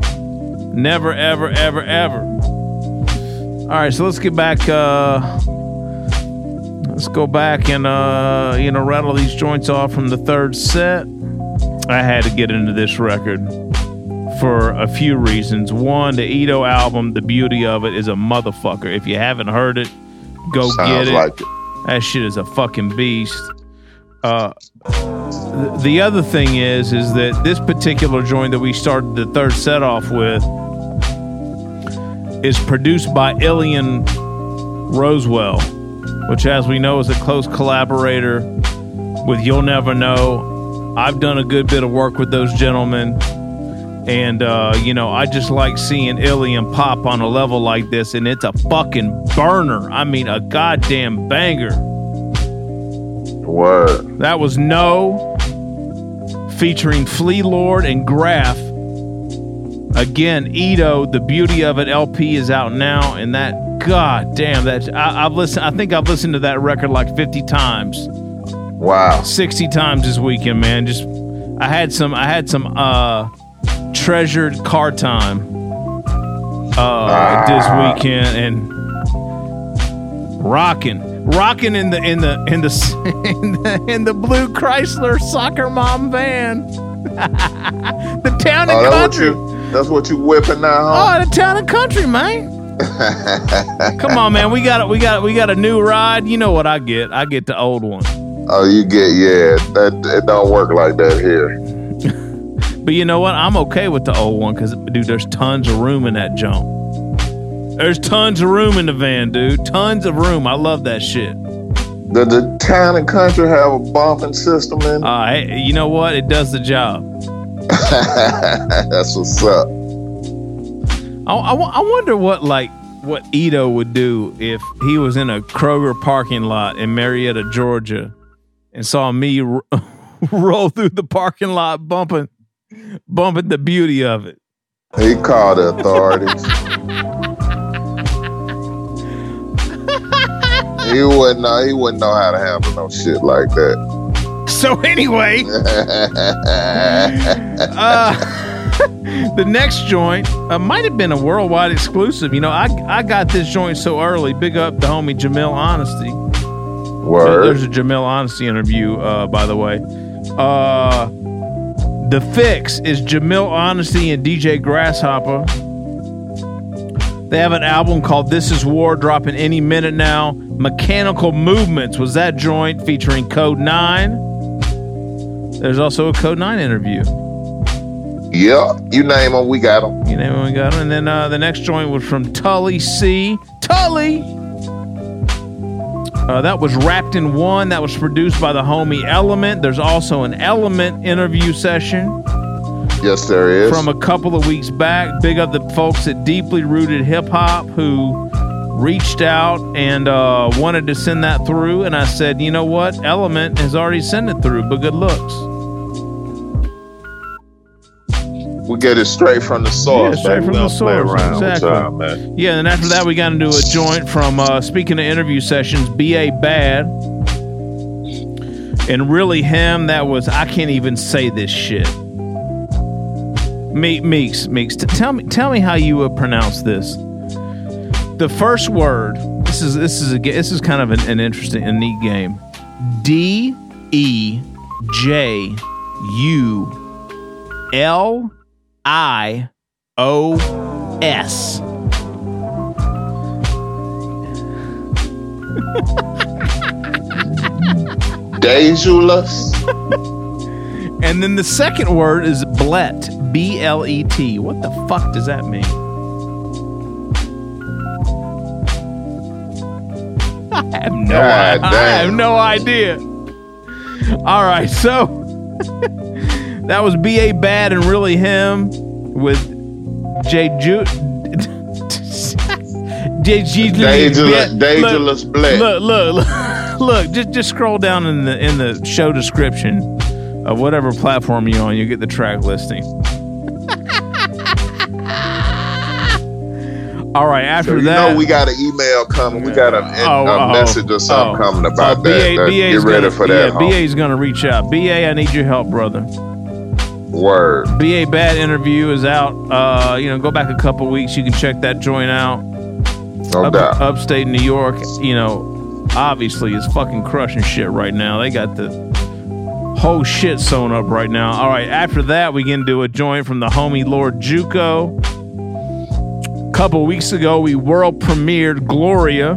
never, ever, ever, ever. All right, so let's get back. Uh, let's go back and uh, you know rattle these joints off from the third set. I had to get into this record for a few reasons. One, the Eto album, the beauty of it is a motherfucker. If you haven't heard it, go Sounds get it. like it. That shit is a fucking beast. Uh, th- the other thing is, is that this particular joint that we started the third set off with is produced by Ilian Rosewell, which, as we know, is a close collaborator with You'll Never Know. I've done a good bit of work with those gentlemen. And, uh, you know, I just like seeing Ilian pop on a level like this, and it's a fucking burner. I mean, a goddamn banger. Word. That was No featuring Flee Lord and Graph. Again, Eto, the beauty of it LP is out now, and that god damn that I, I've listened. I think I've listened to that record like fifty times. Wow, sixty times this weekend, man. Just I had some. I had some uh treasured car time uh this weekend and rocking rocking in the in the in the in the, in the blue Chrysler soccer mom van. the town and Oh, that's what country. you that's what you whipping now, huh? Oh, the town and country, man. Come on, man. We got it. we got we got a new ride. You know what I get? I get the old one. Oh, you get yeah. That it don't work like that here. But you know what? I'm okay with the old one because, dude, there's tons of room in that junk. There's tons of room in the van, dude. Tons of room. I love that shit. Does the town and country have a bumping system in? it? Uh, hey, you know what? It does the job. That's what's up. I, I, I wonder what like what Eto would do if he was in a Kroger parking lot in Marietta, Georgia, and saw me r- roll through the parking lot bumping, bumping the beauty of it. He called the authorities. he wouldn't know. He wouldn't know how to handle no shit like that. So anyway, uh, the next joint uh, might have been a worldwide exclusive. You know, I I got this joint so early. Big up the homie Jamil Honesty. Word. There's a Jamil Honesty interview, uh, by the way. Uh, the Fix is Jamil Honesty and DJ Grasshopper. They have an album called This Is War dropping any minute now. Mechanical Movements was that joint featuring Code 9. There's also a Code 9 interview. Yeah, you name them, we got them. You name them, we got them. And then uh, the next joint was from Tully C. Tully! Uh, that was Wrapped in One. That was produced by the homie Element. There's also an Element interview session Yes, there is. from a couple of weeks back. Big up the folks at Deeply Rooted Hip Hop who reached out and uh, wanted to send that through. And I said, you know what? Element has already sent it through, but good looks. We get it straight from the source. Yeah, straight from the source, around exactly. y'all, man. Yeah, and after that, we got into a joint from, uh, speaking of interview sessions, B.A. Bad. And really, him, that was, I can't even say this shit. Me, Meeks, Meeks, t- tell me, tell me how you would pronounce this. The first word. This is this is a this is kind of an, an interesting, a neat game. D E J U L I O S. Dejulous. And then the second word is blet. B L E T. What the fuck does that mean? I have no, God I, I have no idea. All right, so that was B A Bad and really him with J Ju. J G. Dangerous- dangerous look, Bled. Look, look, look, look. Just just scroll down in the in the show description of whatever platform you're on. You get the track listing. All right. After So you that, know we got an email coming. We got a, Oh, a oh, message or something oh. coming about Oh, that. BA That- BA's Get ready gonna, for that. Yeah. BA's going to reach out. BA, I need your help, brother. Word. BA Bad interview is out. Uh, you know, go back a couple weeks. You can check that joint out. No Up- doubt. Upstate New York, you know, obviously is fucking crushing shit right now. They got the whole shit sewn up right now. All right, after that, we get into a joint from the homie Lord Juco. couple weeks ago, we world premiered Gloria.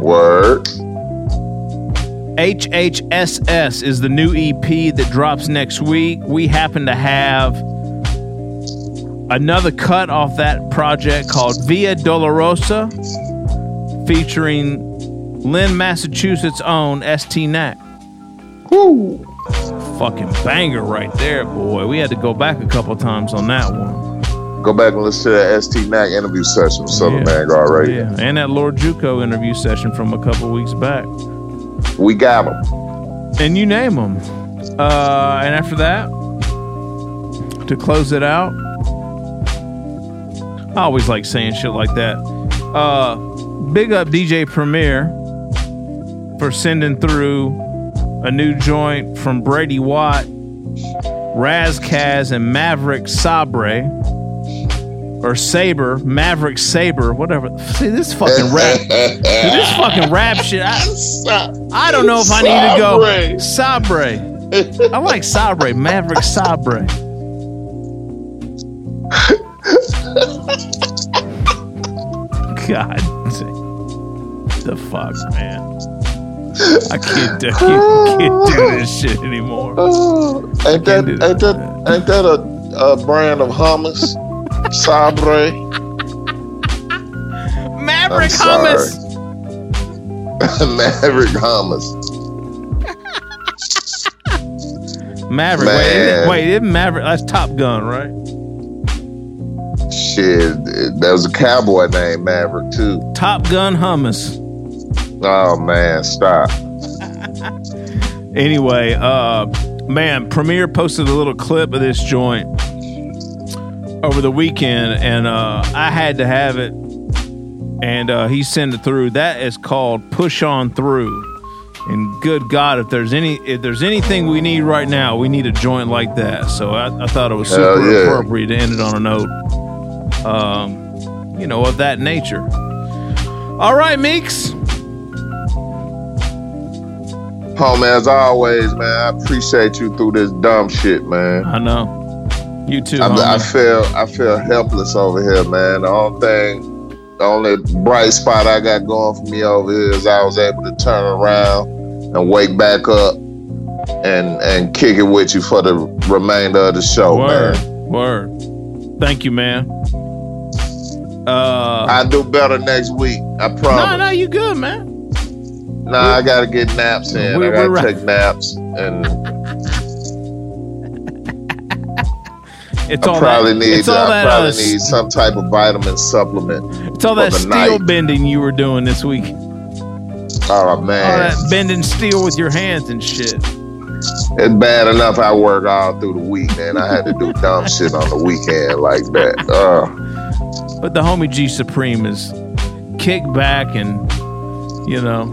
Word. HHSS is the new EP that drops next week. We happen to have another cut off that project called Via Dolorosa, featuring Lynn, Massachusetts' own ST Knack. Woo. Fucking banger right there, boy. We had to go back a couple times on that one. Go back and listen to that ST Mac interview session with Southern Yeah. Vanguard Radio. Yeah, and that Lord Juco interview session from a couple weeks back. We got them. and you name them. Uh, and after that, to close it out, I always like saying shit like that. Uh, big up DJ Premier for sending through a new joint from Brady Watt, Ras Kass, and Maverick Sabre. Or Saber, Maverick Saber, whatever. See this fucking rap, Dude, this fucking rap shit. I, I don't know if I need to go Sabre. I like Sabre, Maverick Sabre. God, the fuck, man. I can't, do, can't, can't do this shit anymore. Ain't that, ain't that ain't that a, a brand of hummus? Sabre. Maverick hummus. Maverick hummus. Maverick. Wait, isn't, wait, isn't Maverick? That's Top Gun, right? Shit, there was a cowboy named Maverick too. Top Gun hummus. Oh man, stop. Anyway, uh, man, Premier posted a little clip of this joint over the weekend, and uh, I had to have it, and uh, he sent it through. That is called "Push On Through." And good God, if there's any if there's anything we need right now, we need a joint like that. So I, I thought it was super yeah. appropriate to end it on a note, um, you know, of that nature. All right, Meeks. Oh man, as always, man, I appreciate you through this dumb shit, man. I know. You too. I. I feel I feel helpless over here, man. The only thing, the only bright spot I got going for me over here is I was able to turn around and wake back up and and kick it with you for the remainder of the show, Word. man. Word. Thank you, man. Uh, I do better next week. I promise. no, no, you good, man. Nah, I gotta get naps in. We- I gotta right. take naps, and It's I all probably that, need. It's all I that. probably uh, need some type of vitamin supplement. it's all that steel night. bending you were doing this week. Oh All man, that bending steel with your hands and shit. it's bad enough I work all through the week, man. I had to do dumb shit on the weekend like that. Uh, But the homie G Supreme is kick back and you know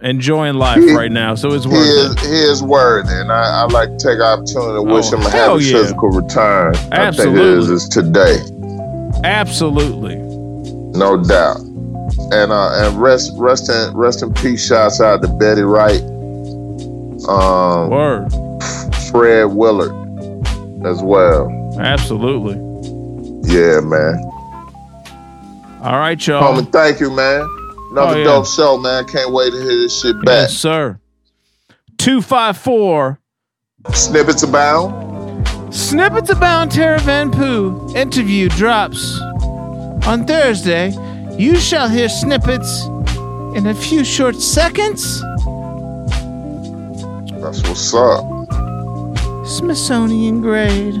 enjoying life He- right now. So it's he worth is it. he is worthy, and I, I like to take the opportunity to wish Oh, him a happy yeah. physical return. I think it Absolutely. is today, Absolutely. no doubt. And uh, and rest rest in rest in peace. Shouts out to Betty Wright, um, Word. Fred Willard, as well. Absolutely. Yeah, man. All right, y'all. Homie, thank you, man. Another Oh, yeah. dope show, man. Can't wait to hear this shit back. Yes, sir. 254 Snippets abound. Snippets about Tara Van Poo interview drops on Thursday. You shall hear snippets in a few short seconds. That's what's up. Smithsonian grade,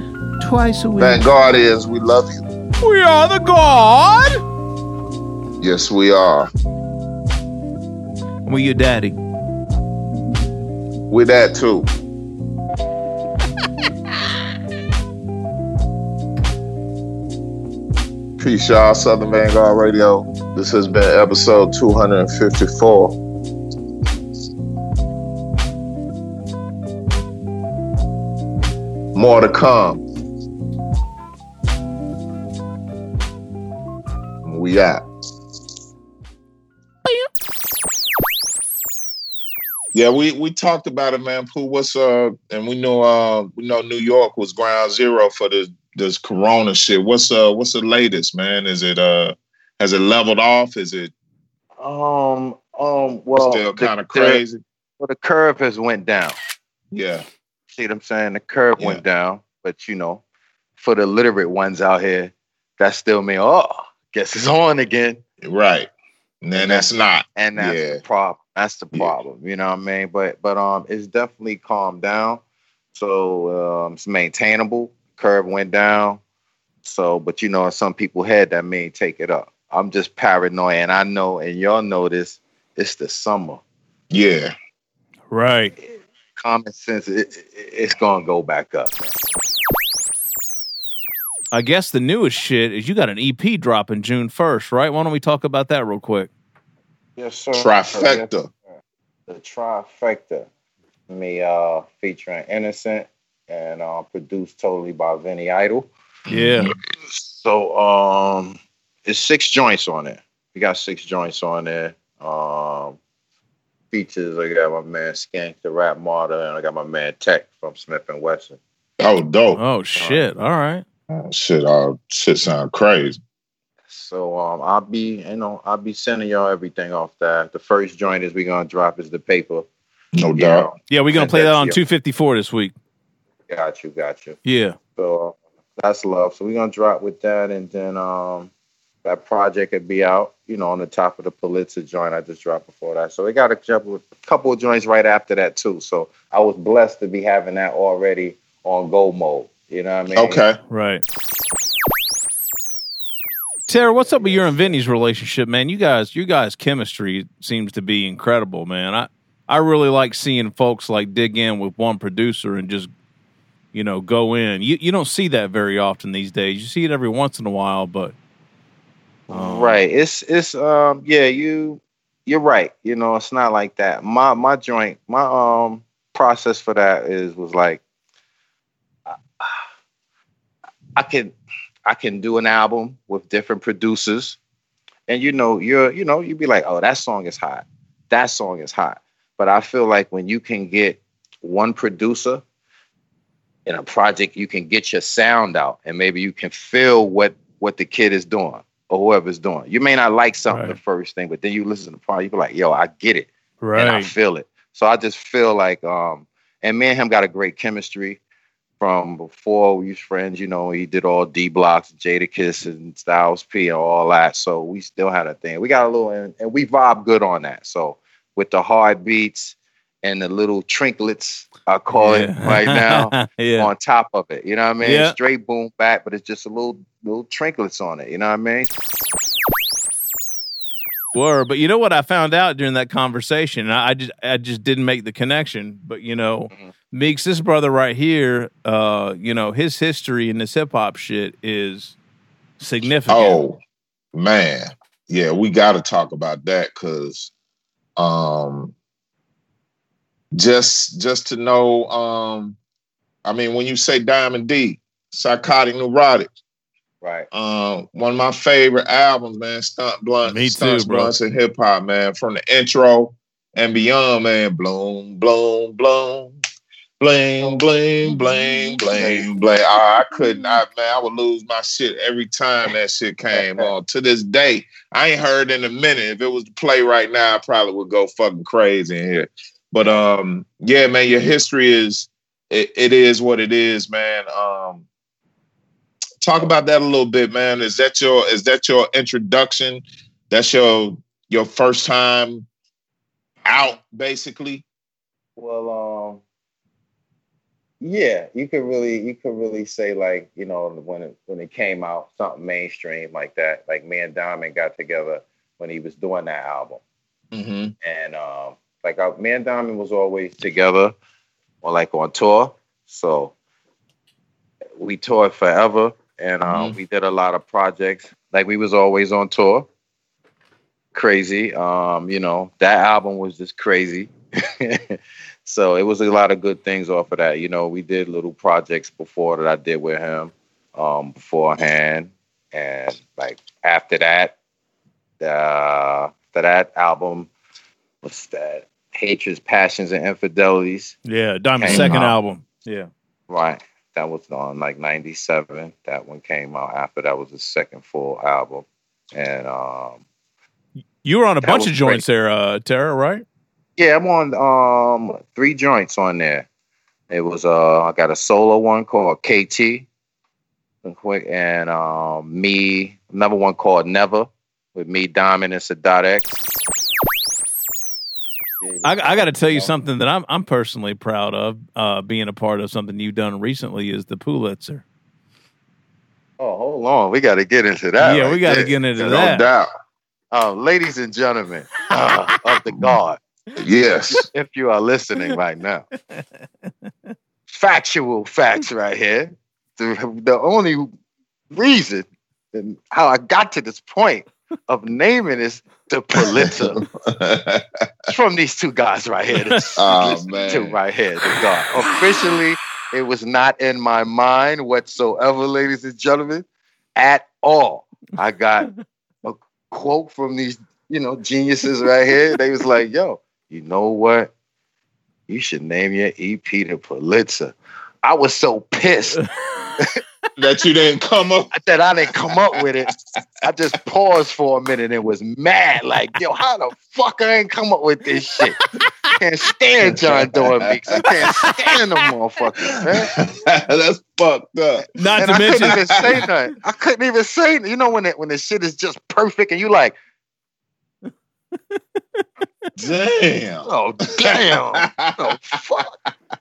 twice a week. Vanguardians, we love you. We are the God. Yes, we are. We your daddy. We that too. Peace, y'all. Southern Vanguard Radio. This has been episode 254. More to come. We out. Yeah, we we talked about it, man. Pooh, what's uh, and we know uh, we know New York was ground zero for this this Corona shit. What's uh, what's the latest, man? Is it uh, has it leveled off? Is it Um, um, well, still kind of the- crazy? well, the curve has went down. Yeah, See what I'm saying? The curve went down, but you know, for the literate ones out here, that still mean, oh, guess it's on again. right. And then it's not. And that's Yeah. the problem. That's the problem. You know what I mean? But but um, it's definitely calmed down. So um, it's maintainable. Curve went down. So, but you know, some people had that may take it up. I'm just paranoid, and I know, and y'all know this. It's the summer. Yeah. Right. Common sense, it, it- it's gonna go back up. I guess the newest shit is you got an EP dropping June 1st, right? Why don't we talk about that real quick? Yes, sir. Trifecta. The trifecta. Me uh featuring Innocent and uh produced totally by Vinny Idol. Yeah. So um it's six joints on there. We got six joints on there. Um features I got my man Skank the Rap Martyr and I got my man Tek from Smif-N-Wessun. Oh, dope. Oh shit! All right. Oh, shit, all shit sound crazy. So um, I'll be, you know, I'll be sending y'all everything off that. The first joint is we gonna drop is the paper. No You doubt. Yeah, we're gonna send play that on 254 this week. Got you, got you. Yeah. So uh, that's love. So we're gonna drop with that, and then um, that project would be out. You know, on the top of the Pulitzer joint I just dropped before that. So we got a couple, a couple of joints right after that too. So I was blessed to be having that already on go mode. You know what I mean? Okay. Right. Tara, what's up with your and Vinny's relationship, man? You guys, you guys' chemistry seems to be incredible, man. I, I really like seeing folks like dig in with one producer and just, you know, go in. You you don't see that very often these days. You see it every once in a while, but um, Right. It's it's um yeah, you you're right. You know, it's not like that. My my joint, my um process for that is was like I can I can do an album with different producers and you know, you're you know, you'd be like, "Oh, that song is hot. That song is hot." But I feel like when you can get one producer in a project, you can get your sound out and maybe you can feel what what the kid is doing or whoever's doing. You may not like something the first thing, but then you listen to the project, you be like, yo, I get it. And I feel it. So I just feel like um and me and him got a great chemistry from before we was friends, you know, he did all D blocks, Jada Jadakiss and Styles P and all that. So we still had a thing. We got a little and, and we vibe good on that. So with the hard beats and the little trinklets, I call it right now, Yeah. on top of it. You know what I mean? Yeah. Straight boom back, but it's just a little little trinklets on it. You know what I mean? Were, but you know what I found out during that conversation? I I just I just didn't make the connection. But you know, Meeks, this brother right here, uh, you know, his history in this hip hop shit is significant. Oh man, yeah, we got to talk about that because, um, just just to know, um, I mean, when you say Diamond D, psychotic neurotic, right? Um, one of my favorite albums, man, Stunt Blunt, Me too, Stunts, bro. Blunts, and hip hop, man, from the intro and beyond, man. Bloom, bloom, bloom. Bling, bling, bling, bling, bling. I, I couldn't, I, man, I would lose my shit every time that shit came on. To this day, I ain't heard in a minute. If it was to play right now, I probably would go fucking crazy in here. But um, yeah, man, your history is it, it is what it is, man. Um, talk about that a little bit, man. Is that your is that your introduction? That's your your first time out, basically. Well, um, yeah, you could really, you could really say like, you know, when it when it came out, something mainstream like that. Like me and Diamond got together when he was doing that album, Mm-hmm. and um, like uh, me and Diamond was always together, or like on tour. So we toured forever, and um, we did a lot of projects. Like we was always on tour. Crazy, um, you know, that album was just crazy. so it was a lot of good things off of that. You know, we did little projects before that I did with him um, beforehand, and like after that, uh, after that album, what's that? Hatreds, Passions, and Infidelities. Yeah, Diamond's second out. album. Yeah. Right. That was on like 97. That one came out after that was the second full album. And um You were on a bunch of joints there, uh, Tara, right? yeah, I'm on um three joints on there. It was uh I got a solo one called KT and um me another one called Never with me Diamond and Sadat X. I, I got to tell you something that I'm I'm personally proud of. Uh, being a part of something you've done recently is the Pulitzer. Oh, hold on. We got to get into that. Yeah, right we gotta get into No that. No doubt. Uh, ladies and gentlemen uh, of the God. Yes. If you are listening right now. Factual facts right here. The, the only reason and how I got to this point of naming is the Pulitzer. It's from these two guys right here. This, Oh, this man. two right here. The God. Officially, it was not in my mind whatsoever, ladies and gentlemen, at all. I got a quote from these, you know, geniuses right here. They was like, "Yo, you know what? You should name your EP the Pulitzer." I was so pissed. that you didn't come up. That I didn't come up with it. I just paused for a minute and was mad. Like, yo, how the fuck I ain't come up with this shit? Can't stand John Doe Meeks. I can't stand them motherfuckers, man. That's fucked up. Not and to I mention, couldn't even say nothing. I couldn't even say. You know when it when the shit is just perfect and you like, Damn. oh damn, oh fuck.